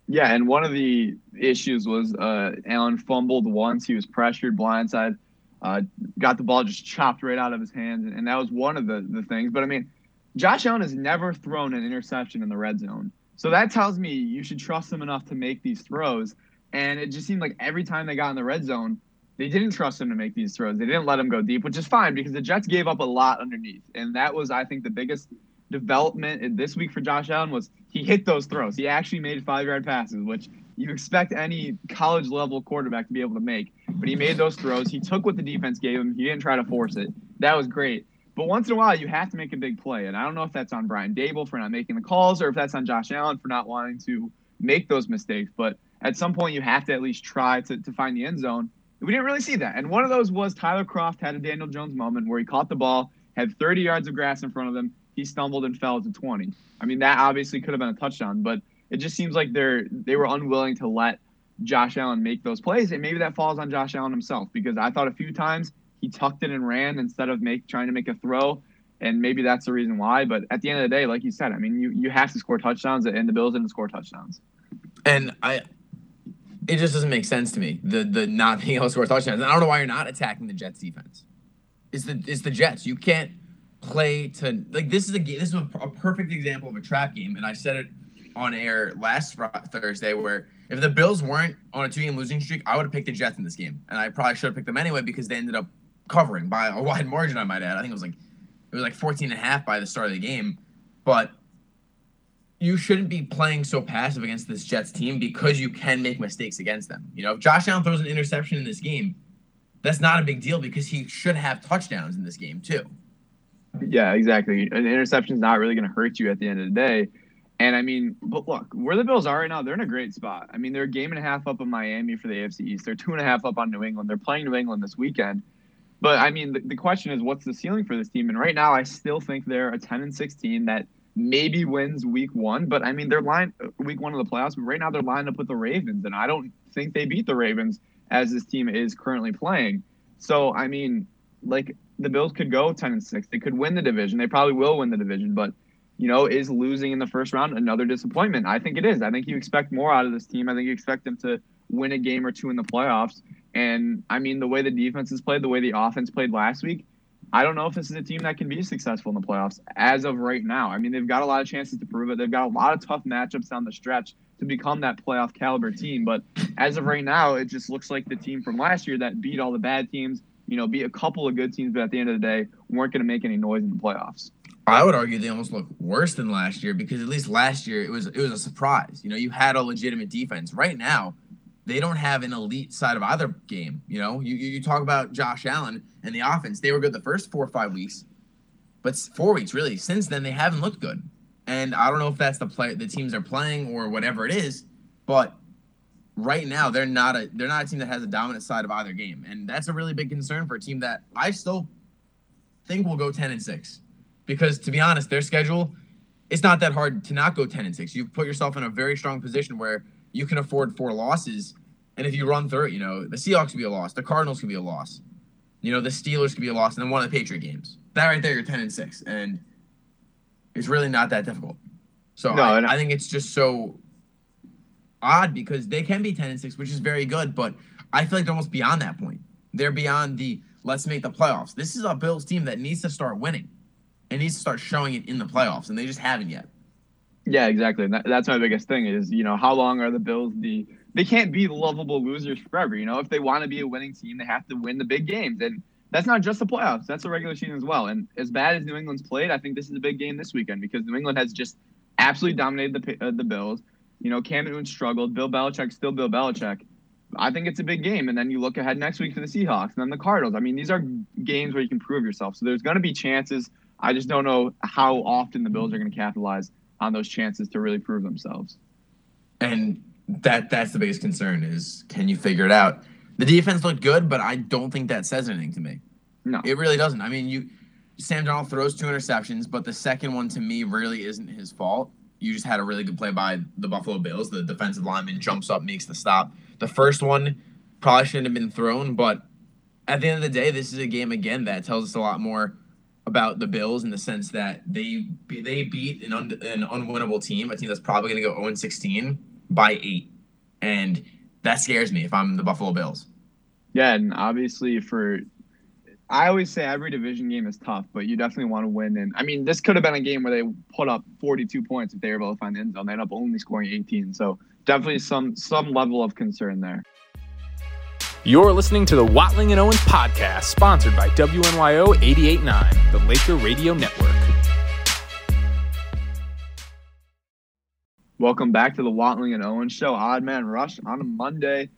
Yeah, and one of the issues was uh, Allen fumbled once. He was pressured, blindside, uh, got the ball just chopped right out of his hands, and that was one of the, the things. But I mean, Josh Allen has never thrown an interception in the red zone. So that tells me you should trust him enough to make these throws. And it just seemed like every time they got in the red zone, they didn't trust him to make these throws. They didn't let him go deep, which is fine because the Jets gave up a lot underneath. And that was, I think, the biggest development this week for Josh Allen was he hit those throws. He actually made five yard passes, which you expect any college level quarterback to be able to make. But he made those throws. He took what the defense gave him. He didn't try to force it. That was great. But once in a while, you have to make a big play. And I don't know if that's on Brian Daboll for not making the calls or if that's on Josh Allen for not wanting to make those mistakes. But at some point, you have to at least try to, to find the end zone. We didn't really see that. And one of those was Tyler Kroft had a Daniel Jones moment where he caught the ball, had 30 yards of grass in front of him. He stumbled and fell to 20. I mean, that obviously could have been a touchdown, but it just seems like they're they were unwilling to let Josh Allen make those plays, and maybe that falls on Josh Allen himself because I thought a few times he tucked it and ran instead of make trying to make a throw, and maybe that's the reason why. But at the end of the day, like you said, I mean, you you have to score touchdowns, and the Bills didn't score touchdowns. And I it just doesn't make sense to me. The the not being able to score touchdowns. And I don't know why you're not attacking the Jets defense. It's the it's the Jets. You can't play to like this is a game. This is a, a perfect example of a trap game. And I said it on air last Thursday where if the Bills weren't on a two game losing streak, I would have picked the Jets in this game. And I probably should have picked them anyway because they ended up covering by a wide margin. I might add. I think it was like it was like 14 and a half by the start of the game. But you shouldn't be playing so passive against this Jets team because you can make mistakes against them. You know, if Josh Allen throws an interception in this game, that's not a big deal because he should have touchdowns in this game too. Yeah, exactly. An interception's not really going to hurt you at the end of the day. And I mean, but look, where the Bills are right now, they're in a great spot. I mean, they're a game and a half up on Miami for the AFC East. They're two and a half up on New England. They're playing New England this weekend. But I mean, the, the question is, what's the ceiling for this team? And right now, I still think they're a 10 and 16 that maybe wins week one. But I mean, they're lined uh, week one of the playoffs. But right now, they're lined up with the Ravens, and I don't think they beat the Ravens as this team is currently playing. So I mean, like the Bills could go 10 and 6. They could win the division. They probably will win the division, but you know, is losing in the first round another disappointment? I think it is. I think you expect more out of this team. I think you expect them to win a game or two in the playoffs. And I mean, the way the defense has played, the way the offense played last week, I don't know if this is a team that can be successful in the playoffs as of right now. I mean, they've got a lot of chances to prove it. They've got a lot of tough matchups down the stretch to become that playoff caliber team. But as of right now, it just looks like the team from last year that beat all the bad teams, you know, beat a couple of good teams, but at the end of the day, weren't going to make any noise in the playoffs. I would argue they almost look worse than last year because at least last year it was it was a surprise. You know, you had a legitimate defense. Right now, they don't have an elite side of either game. You know, you you talk about Josh Allen and the offense. They were good the first four or five weeks, but four weeks really. Since then, they haven't looked good. And I don't know if that's the play the teams are playing or whatever it is, but right now they're not a they're not a team that has a dominant side of either game, and that's a really big concern for a team that I still think will go ten and six because to be honest, their schedule it's not that hard to not go 10 and 6. You've put yourself in a very strong position where you can afford four losses. And if you run through it, you know, the Seahawks could be a loss, the Cardinals could be a loss, you know, the Steelers could be a loss, and then one of the Patriot games. That right there, you're 10 and 6. And it's really not that difficult. So No, I- I think it's just so odd because they can be 10 and 6, which is very good, but I feel like they're almost beyond that point. They're beyond the let's make the playoffs. This is a Bills team that needs to start winning. and needs to start showing it in the playoffs, and they just haven't yet. Yeah, exactly. That, that's my biggest thing is, you know, how long are the Bills the they can't be the lovable losers forever. You know, if they want to be a winning team, they have to win the big games. And that's not just the playoffs, that's the regular season as well. And as bad as New England's played, I think this is a big game this weekend because New England has just absolutely dominated the uh, the Bills. You know, Cam Newton struggled. Bill Belichick still Bill Belichick. I think it's a big game. And then you look ahead next week for the Seahawks and then the Cardinals. I mean, these are games where you can prove yourself. So there's going to be chances. I just don't know how often the Bills are going to capitalize on those chances to really prove themselves. And that that's the biggest concern is can you figure it out? The defense looked good, but I don't think that says anything to me. No. It really doesn't. I mean, you Sam Darnold throws two interceptions, but the second one to me really isn't his fault. You just had a really good play by the Buffalo Bills. The defensive lineman jumps up, makes the stop. The first one probably shouldn't have been thrown, but at the end of the day, this is a game again that tells us a lot more about the Bills in the sense that they they beat an, un, an unwinnable team, a team that's probably going to go 0 16 by eight, and that scares me if I'm the Buffalo Bills. Yeah, and obviously for I always say every division game is tough, but you definitely want to win. And I mean, this could have been a game where they put up 42 points if they were able to find the end zone. They end up only scoring 18, so definitely some some level of concern there. You're listening to the Watling and Owens podcast, sponsored by WNYO 889, the Laker Radio Network. Welcome back to the Watling and Owens show. Odd Man Rush on a Monday.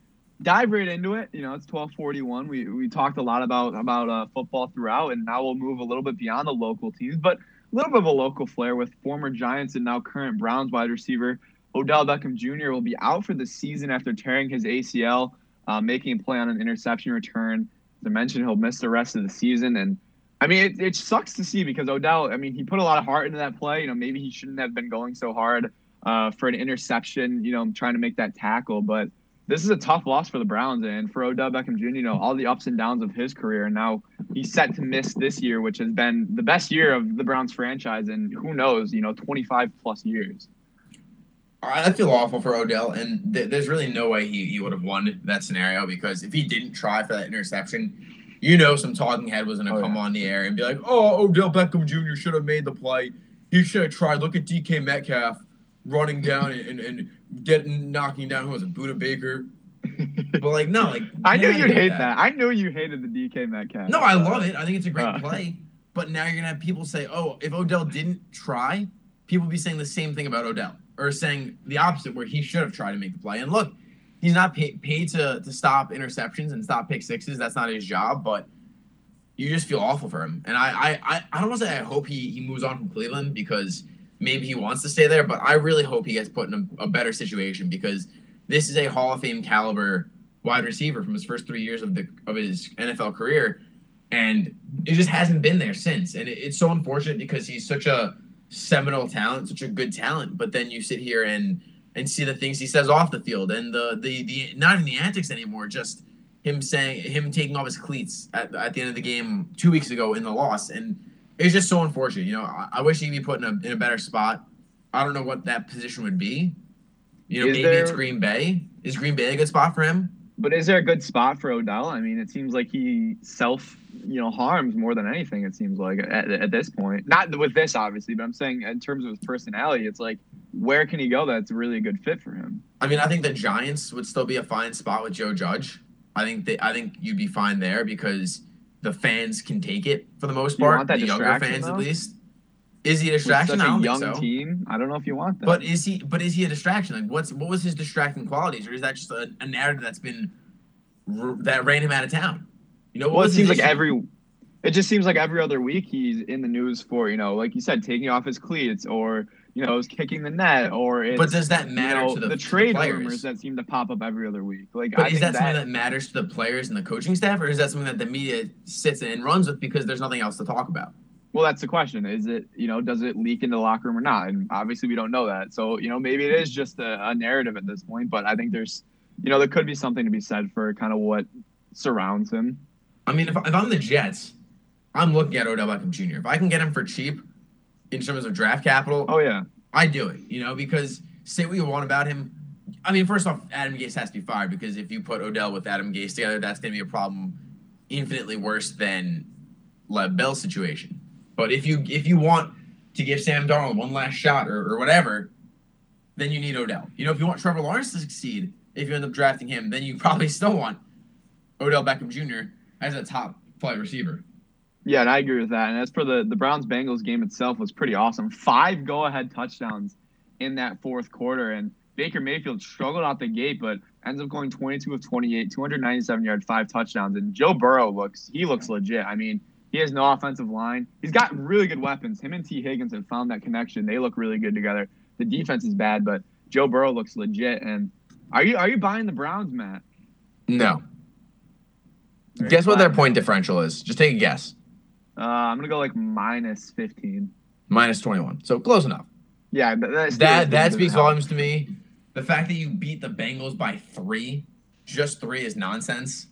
Dive right into it. You know, it's 1241. We we talked a lot about about uh, football throughout, and now we'll move a little bit beyond the local teams, but a little bit of a local flair with former Giants and now current Browns wide receiver Odell Beckham Jr. will be out for the season after tearing his ACL, uh, making a play on an interception return. As I mentioned, he'll miss the rest of the season, and I mean, it, it sucks to see because Odell. I mean, he put a lot of heart into that play. You know, maybe he shouldn't have been going so hard uh, for an interception. You know, trying to make that tackle, but this is a tough loss for the Browns and for Odell Beckham Jr. You know, all the ups and downs of his career, and now he's set to miss this year, which has been the best year of the Browns franchise, and who knows, you know, 25 plus years. I feel awful for Odell, and th- there's really no way he, he would have won that scenario because if he didn't try for that interception, you know some talking head was going to Oh, come yeah. on the air and be like, oh, Odell Beckham Jr. should have made the play. He should have tried. Look at DK Metcalf running down and, and, and getting knocking down who was a Budda Baker. But like no, like I knew you'd hate that. I knew you hated the DK Metcalf. No, I love it. I think it's a great Uh. play. But now you're gonna have people say, "Oh, if Odell didn't try," people be saying the same thing about Odell, or saying the opposite, where he should have tried to make the play. And look, he's not paid, paid to to stop interceptions and stop pick sixes. That's not his job, but you just feel awful for him. And I I I, I don't want to say I hope he he moves on from Cleveland because maybe he wants to stay there, but I really hope he gets put in a, a better situation because this is a Hall of Fame caliber wide receiver from his first three years of the of his NFL career, and it just hasn't been there since. And it, it's so unfortunate because he's such a seminal talent, such a good talent. But then you sit here and and see the things he says off the field and the the the not even the antics anymore, just him saying him taking off his cleats at, at the end of the game two weeks ago in the loss, and it's just so unfortunate. You know, I, I wish he'd be put in a in a better spot. I don't know what that position would be. You know, Is maybe it's Green Bay. Is Green Bay a good spot for him? But is there a good spot for Odell? I mean, it seems like he self, you know, harms more than anything. It seems like at, at this point, not with this obviously, but I'm saying in terms of his personality, it's like where can he go that's really a good fit for him? I mean, I think the Giants would still be a fine spot with Joe Judge. I think they, I think you'd be fine there because the fans can take it for the most You part. want that the younger fans, though? at least. Is he a With distraction? such I a don't young so. team, I don't know if you want that. But is he? But is he a distraction? Like, what's what was his distracting qualities, or is that just a, a narrative that's been that ran him out of town? You know, what well, it seems like issue? every. It just seems like every other week he's in the news for you know, like you said, taking off his cleats or you know, is kicking the net or it's, But does that you matter know, to the, the trade players? rumors that seem to pop up every other week? Like, But I is think that something that matters to the players and the coaching staff, or is that something that the media sits and runs with because there's nothing else to talk about? Well, that's the question. Is it, you know, does it leak into the locker room or not? And obviously, we don't know that. So, you know, maybe it is just a, a narrative at this point. But I think there's, you know, there could be something to be said for kind of what surrounds him. I mean, if, if I'm the Jets, I'm looking at Odell Beckham Jr. If I can get him for cheap in terms of draft capital, Oh yeah, I do it, you know, because say what you want about him. I mean, first off, Adam Gase has to be fired because if you put Odell with Adam Gase together, that's going to be a problem infinitely worse than Lev Bell's situation. But if you if you want to give Sam Darnold one last shot or, or whatever, then you need Odell. You know, if you want Trevor Lawrence to succeed, if you end up drafting him, then you probably still want Odell Beckham Jr. as a top flight receiver. Yeah, and I agree with that. And as for the the Browns Bengals game itself, was pretty awesome. Five go ahead touchdowns in that fourth quarter, and Baker Mayfield struggled out the gate, but ends up going 22 of 28, 297 yards, five touchdowns. And Joe Burrow looks he looks legit. I mean, he has no offensive line. He's got really good weapons. Him and Tee Higgins have found that connection. They look really good together. The defense is bad, but Joe Burrow looks legit. And are you are you buying the Browns, Matt? No. Guess what their point differential is? Just take a guess. Uh, I'm gonna go like minus 15. Minus 21. So close enough. Yeah, that that, That speaks help. volumes to me. The fact that you beat the Bengals by three, just three, is nonsense.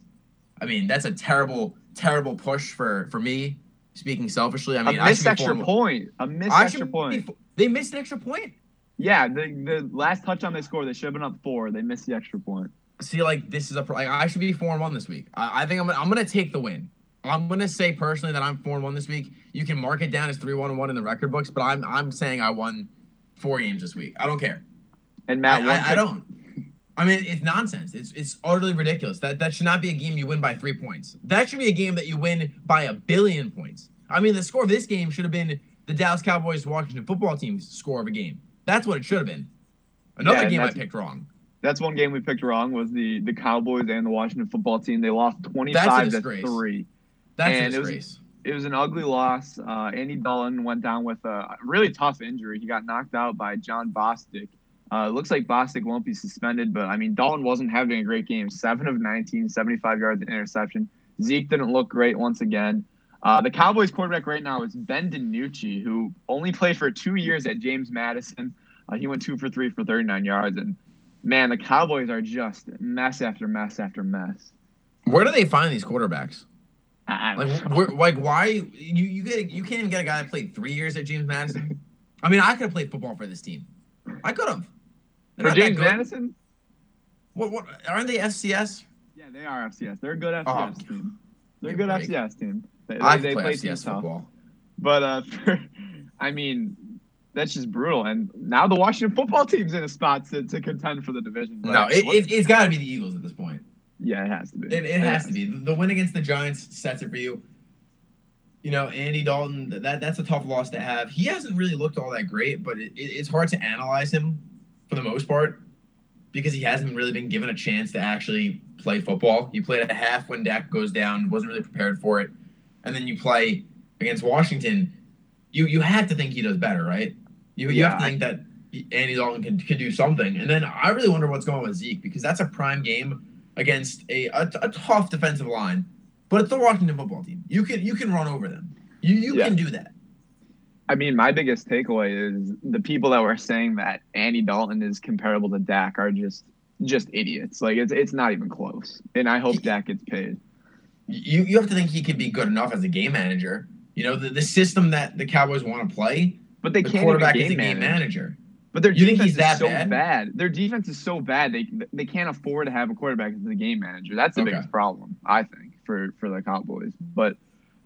I mean, that's a terrible, terrible push for for me. Speaking selfishly, I mean, a I missed extra point. A missed I extra point. be- they missed an extra point. Yeah, the the last touchdown they scored, they should have been up four. They missed the extra point. See, like this is a pro- like I should be four and one this week. I, I think I'm gonna, I'm gonna take the win. I'm gonna say personally that I'm four and one this week. You can mark it down as three one and one in the record books, but I'm I'm saying I won four games this week. I don't care. And Matt, I, I, I don't. I mean, it's nonsense. It's it's utterly ridiculous. That that should not be a game you win by three points. That should be a game that you win by a billion points. I mean, the score of this game should have been the Dallas Cowboys Washington football team's score of a game. That's what it should have been. Another Yeah, game I picked wrong. That's one game we picked wrong. Was the the Cowboys and the Washington football team? They lost twenty five That's a five to three. That's And a it was- It was an ugly loss. Uh, Andy Dalton went down with a really tough injury. He got knocked out by Jon Bostic. Uh, looks like Bostic won't be suspended, but I mean, Dalton wasn't having a great game. Seven of 19, 75 yards and interception. Zeke didn't look great once again. Uh, the Cowboys quarterback right now is Ben DiNucci, who only played for two years at James Madison. Uh, he went two for three for 39 yards. And man, the Cowboys are just mess after mess after mess. Where do they find these quarterbacks? I- I- Like, where, like why you you get you can't even get a guy that played three years at James Madison. I mean, I could have played football for this team. I could have. For James. Madison? What, what aren't they FCS? Yeah, they are FCS. They're a good FCS Oh, team. They're a good me break. FCS team. They, I they, could they play play FCS teams tough. football. But uh, for, I mean, that's just brutal. And now the Washington football team's in a spot to, to contend for the division. But No, it, it, it's got to be the Eagles at this point. Yeah, it has to be. It, it has to be. The the win against the Giants sets it for you. You know, Andy Dalton, that that's a tough loss to have. He hasn't really looked all that great, but it, it, it's hard to analyze him for the most part. because he hasn't really been given a chance to actually play football. You played a half when Dak goes down, wasn't really prepared for it, and then you play against Washington. You you have to think he does better, right? You, you have to Yeah. think that Andy Dalton can, can do something. And then I really wonder what's going on with Zeke because that's a prime game against a, a, a tough defensive line, but it's the Washington football team. You can you can run over them. You you Yeah. can do that. I mean, my biggest takeaway is the people that were saying that Andy Dalton is comparable to Dak are just just idiots. Like it's it's not even close. And I hope Dak gets paid. You you have to think he could be good enough as a game manager. You know the, the system that the Cowboys want to play. But they The can't quarterback is a game manager. But their You defense is so bad? bad? Their defense is so bad they they can't afford to have a quarterback as the game manager. That's the Okay. biggest problem, I think, for for the Cowboys. But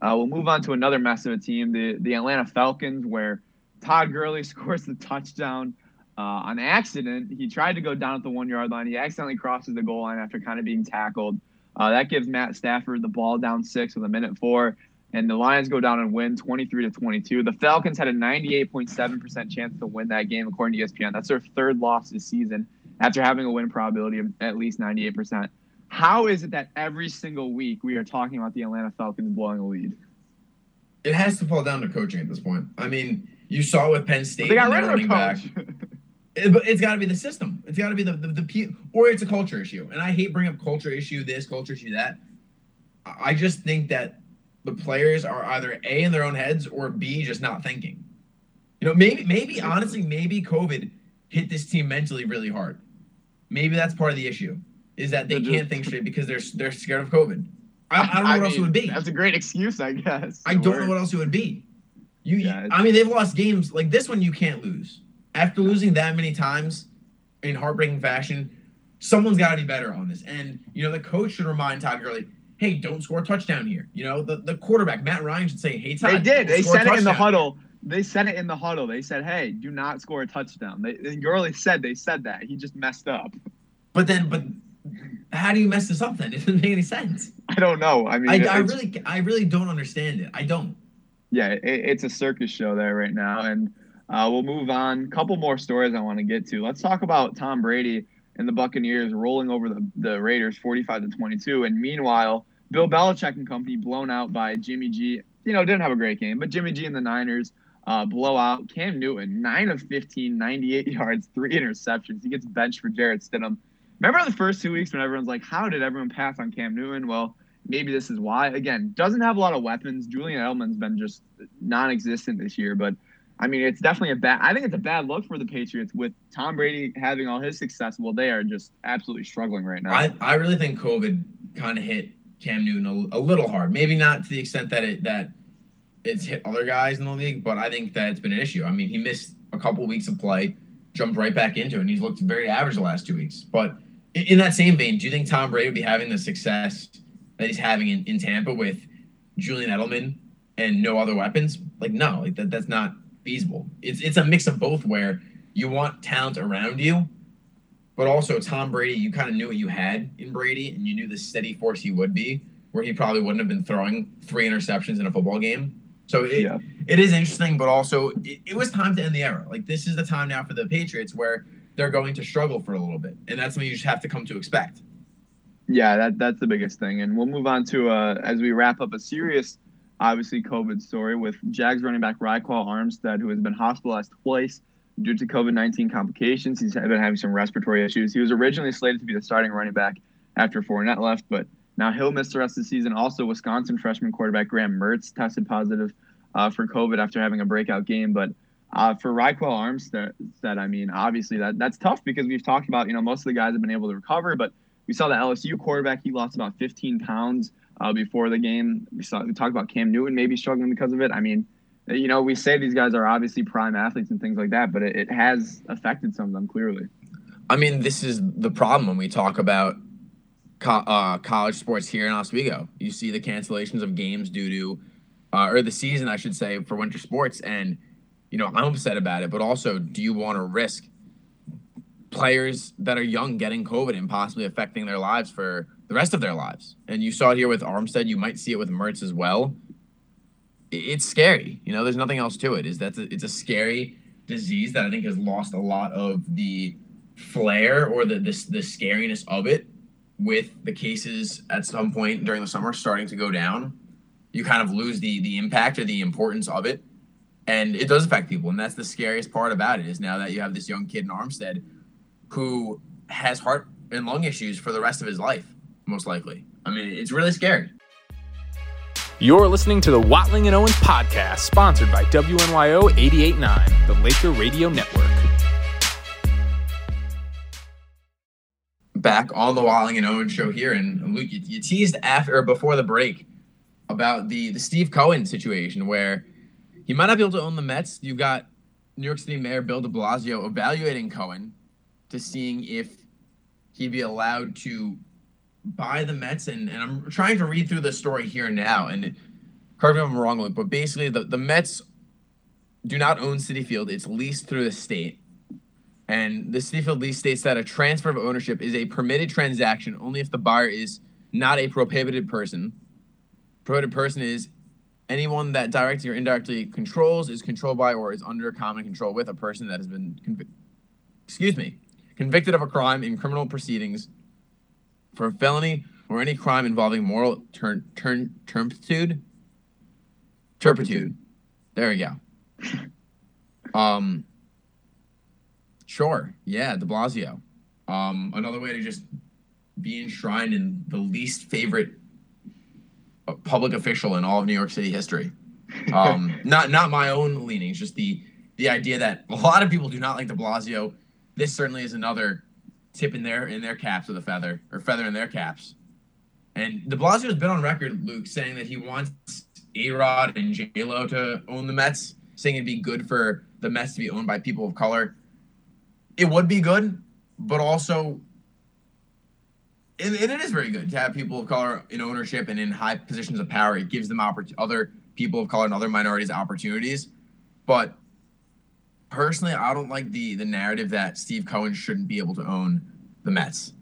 uh, we'll move on to another mess of a team, the the Atlanta Falcons, where Todd Gurley scores the touchdown uh, on accident. He tried to go down at the one yard line. He accidentally crosses the goal line after kind of being tackled. Uh, that gives Matt Stafford the ball down six with a minute four, and the Lions go down and win 23 to 22. The Falcons had a 98.7% chance to win that game, according to ESPN. That's their third loss this season after having a win probability of at least 98%. How is it that every single week we are talking about the Atlanta Falcons blowing a lead? It has to fall down to coaching at this point. I mean, you saw it with Penn State. They got rid of their coach. It, but it's got to be the system. It's got to be the the, the or it's a culture issue. And I hate bringing up culture issue, this culture issue, that. I just think that the players are either a in their own heads or b just not thinking. You know, maybe maybe honestly, maybe COVID hit this team mentally really hard. Maybe that's part of the issue is that they can't think straight because they're they're scared of COVID. I, I don't know what else it would be. That's a great excuse, I guess. I don't know what else it would be. You, Yeah, I mean, they've lost games like this one. You can't lose after losing that many times in heartbreaking fashion. Someone's got to be better on this, and you know the coach should remind Todd Gurley, "Hey, don't score a touchdown here." You know the, the quarterback Matt Ryan should say, "Hey, Todd." They did. They said it in the touchdown." huddle. They said it in the huddle. They said, "Hey, do not score a touchdown." They, and Gurley said they said that. He just messed up. But then, but how do you mess this up? Then it doesn't make any sense. I don't know. I mean, I, I really, I really don't understand it. I don't. yeah, it, it's a circus show there right now. And uh, we'll move on. Couple more stories I want to get to. Let's talk about Tom Brady and the Buccaneers rolling over the, the Raiders 45 to 22. And meanwhile, Bill Belichick and company blown out by Jimmy G. You know, didn't have a great game, but Jimmy G and the Niners uh, blow out Cam Newton, 9 of 15, 98 yards, three interceptions. He gets benched for Jarrett Stidham. Remember the first two weeks when everyone's like, how did everyone pass on Cam Newton? Well, maybe this is why. Again, doesn't have a lot of weapons. Julian Edelman's been just non-existent this year, but I mean, it's definitely a bad. I think it's a bad look for the Patriots with Tom Brady having all his success. Well, they are just absolutely struggling right now. I, I really think COVID kind of hit Cam Newton a, a little hard. Maybe not to the extent that it that it's hit other guys in the league, but I think that it's been an issue. I mean, he missed a couple weeks of play, jumped right back into it, and he's looked very average the last two weeks. But in, that same vein, do you think Tom Brady would be having the success that he's having in, in Tampa with Julian Edelman and no other weapons? Like, no, like that, that's not feasible. It's it's a mix of both where you want talent around you, but also Tom Brady, you kind of knew what you had in Brady, and you knew the steady force he would be, where he probably wouldn't have been throwing three interceptions in a football game. So it, Yeah. it is interesting, but also it, it was time to end the era. Like this is the time now for the Patriots where they're going to struggle for a little bit, and that's something you just have to come to expect. Yeah, that that's the biggest thing. And we'll move on to uh, as we wrap up a serious, obviously COVID story with Jags running back Ryquell Armstead, who has been hospitalized twice due to COVID nineteen complications. He's been having some respiratory issues. He was originally slated to be the starting running back after Fournette left, but now he'll miss the rest of the season. Also, Wisconsin freshman quarterback Graham Mertz tested positive uh, for COVID after having a breakout game, but. Uh, for Ryquell Armstead, I mean, obviously that that's tough because we've talked about, you know, most of the guys have been able to recover, but we saw the LSU quarterback; he lost about 15 pounds uh, before the game. We saw we talked about Cam Newton maybe struggling because of it. I mean, you know, we say these guys are obviously prime athletes and things like that, but it, it has affected some of them clearly. I mean, this is the problem when we talk about co- uh, college sports here in Oswego. You see the cancellations of games due to, uh, or the season, I should say, for winter sports. And, you know, I'm upset about it, but also, do you want to risk players that are young getting COVID and possibly affecting their lives for the rest of their lives? And you saw it here with Armstead. You might see it with Mertz as well. It's scary. You know, there's nothing else to it. Is that it's a scary disease that I think has lost a lot of the flair or the this the scariness of it with the cases at some point during the summer starting to go down, you kind of lose the the impact or the importance of it. And it does affect people, and that's the scariest part about it is now that you have this young kid in Armstead who has heart and lung issues for the rest of his life, most likely. I mean, it's really scary. You're listening to the Watling and Owens podcast, sponsored by WNYO 889, the Laker Radio Network. back on the Watling and Owens show here, and Luke, you, you teased after or before the break about the the Steve Cohen situation where he might not be able to own the Mets. You've got New York City Mayor Bill De Blasio evaluating Cohen to seeing if he'd be allowed to buy the Mets, and, and I'm trying to read through the story here now, and correct me if I'm wrong, but basically the, the Mets do not own Citi Field; it's leased through the state. And the Citi Field lease states that a transfer of ownership is a permitted transaction only if the buyer is not a prohibited person. Prohibited person is anyone that directly or indirectly controls, is controlled by, or is under common control with a person that has been, excuse me, convicted of a crime in criminal proceedings for a felony or any crime involving moral turn turn turpitude. Turpitude. There we go. Um. Sure. Yeah, De Blasio. Um, another way to just be enshrined in the least favorite uh, public official in all of New York City history. Um, not not my own leanings, just the the idea that a lot of people do not like De Blasio. This certainly is another tip in their in their caps with a feather or feather in their caps. And De Blasio has been on record, Luke, saying that he wants A Rod and J Lo to own the Mets, saying it'd be good for the Mets to be owned by people of color it would be good, but also, and, and, it is very good to have people of color in ownership and in high positions of power. It gives them oppor- other people of color and other minorities opportunities. But personally, I don't like the the narrative that Steve Cohen shouldn't be able to own the Mets.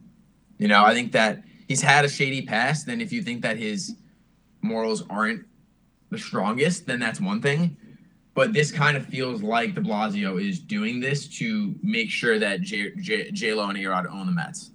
You know, I think that he's had a shady past. And if you think that his morals aren't the strongest, then that's one thing. But this kind of feels like De Blasio is doing this to make sure that J, J, J Lo and A-Rod own the Mets.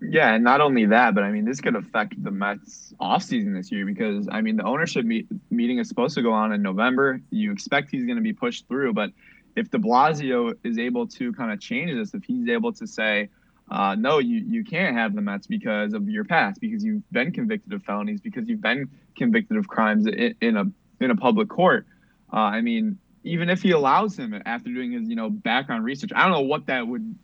Yeah, and not only that, but I mean, this could affect the Mets offseason this year because I mean, the ownership meet, meeting is supposed to go on in November. You expect he's going to be pushed through, but if De Blasio is able to kind of change this, if he's able to say, uh, no, you, you can't have the Mets because of your past, because you've been convicted of felonies, because you've been convicted of crimes in, in a in a public court, uh, I mean, even if he allows him after doing his, you know, background research, I don't know what that would,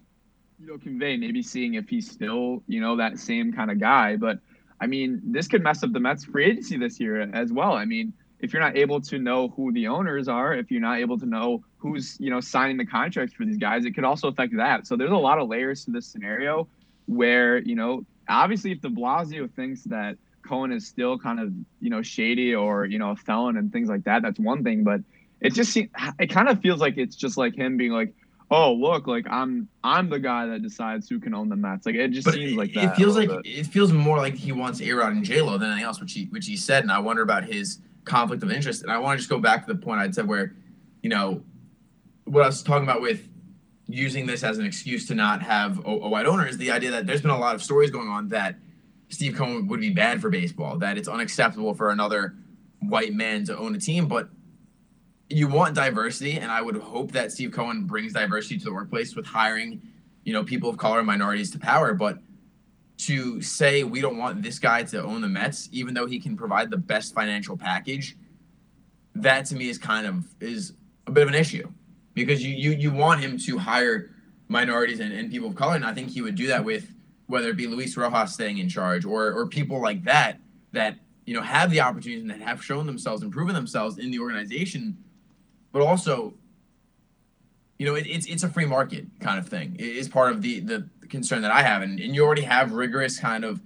you know, convey. Maybe seeing if he's still, you know, that same kind of guy. But I mean, this could mess up the Mets free agency this year as well. I mean, if you're not able to know who the owners are, if you're not able to know who's, you know, signing the contracts for these guys, it could also affect that. So there's a lot of layers to this scenario where, you know, obviously if De Blasio thinks that Cohen is still kind of, you know, shady or, you know, a felon and things like that, that's one thing. But it just seems it kind of feels like it's just like him being like oh look like i'm i'm the guy that decides who can own the mets like it just but seems like it, that it feels like bit. it feels more like he wants a-rod and j-lo than anything else which he which he said and i wonder about his conflict of interest and i want to just go back to the point i'd said where you know what i was talking about with using this as an excuse to not have a, a white owner is the idea that there's been a lot of stories going on that steve cohen would be bad for baseball that it's unacceptable for another white man to own a team but you want diversity, and I would hope that Steve Cohen brings diversity to the workplace with hiring, you know, people of color and minorities to power. But to say we don't want this guy to own the Mets, even though he can provide the best financial package, that to me is kind of is a bit of an issue because you you you want him to hire minorities and, and people of color, and I think he would do that with whether it be Luis Rojas staying in charge or or people like that that you know have the opportunities and that have shown themselves and proven themselves in the organization but also, you know, it, it's it's a free market kind of thing. It is part of the the concern that I have, and, and you already have rigorous kind of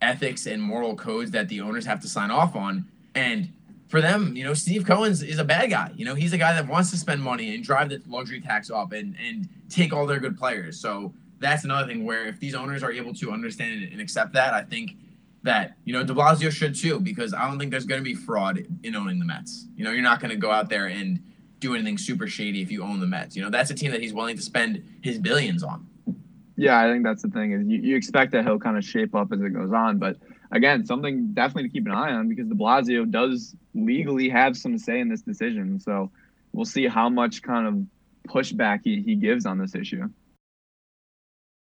ethics and moral codes that the owners have to sign off on, and for them, you know, Steve Cohen's is a bad guy. You know, he's a guy that wants to spend money and drive the luxury tax up and and take all their good players. So that's another thing where if these owners are able to understand and accept that, I think that you know De Blasio should too, because I don't think there's going to be fraud in owning the Mets. You know, you're not going to go out there and do anything super shady if you own the Mets. You know, that's a team that he's willing to spend his billions on. Yeah, I think that's the thing is you, you expect that he'll kind of shape up as it goes on, but again, something definitely to keep an eye on because De Blasio does legally have some say in this decision. So we'll see how much kind of pushback he, he gives on this issue.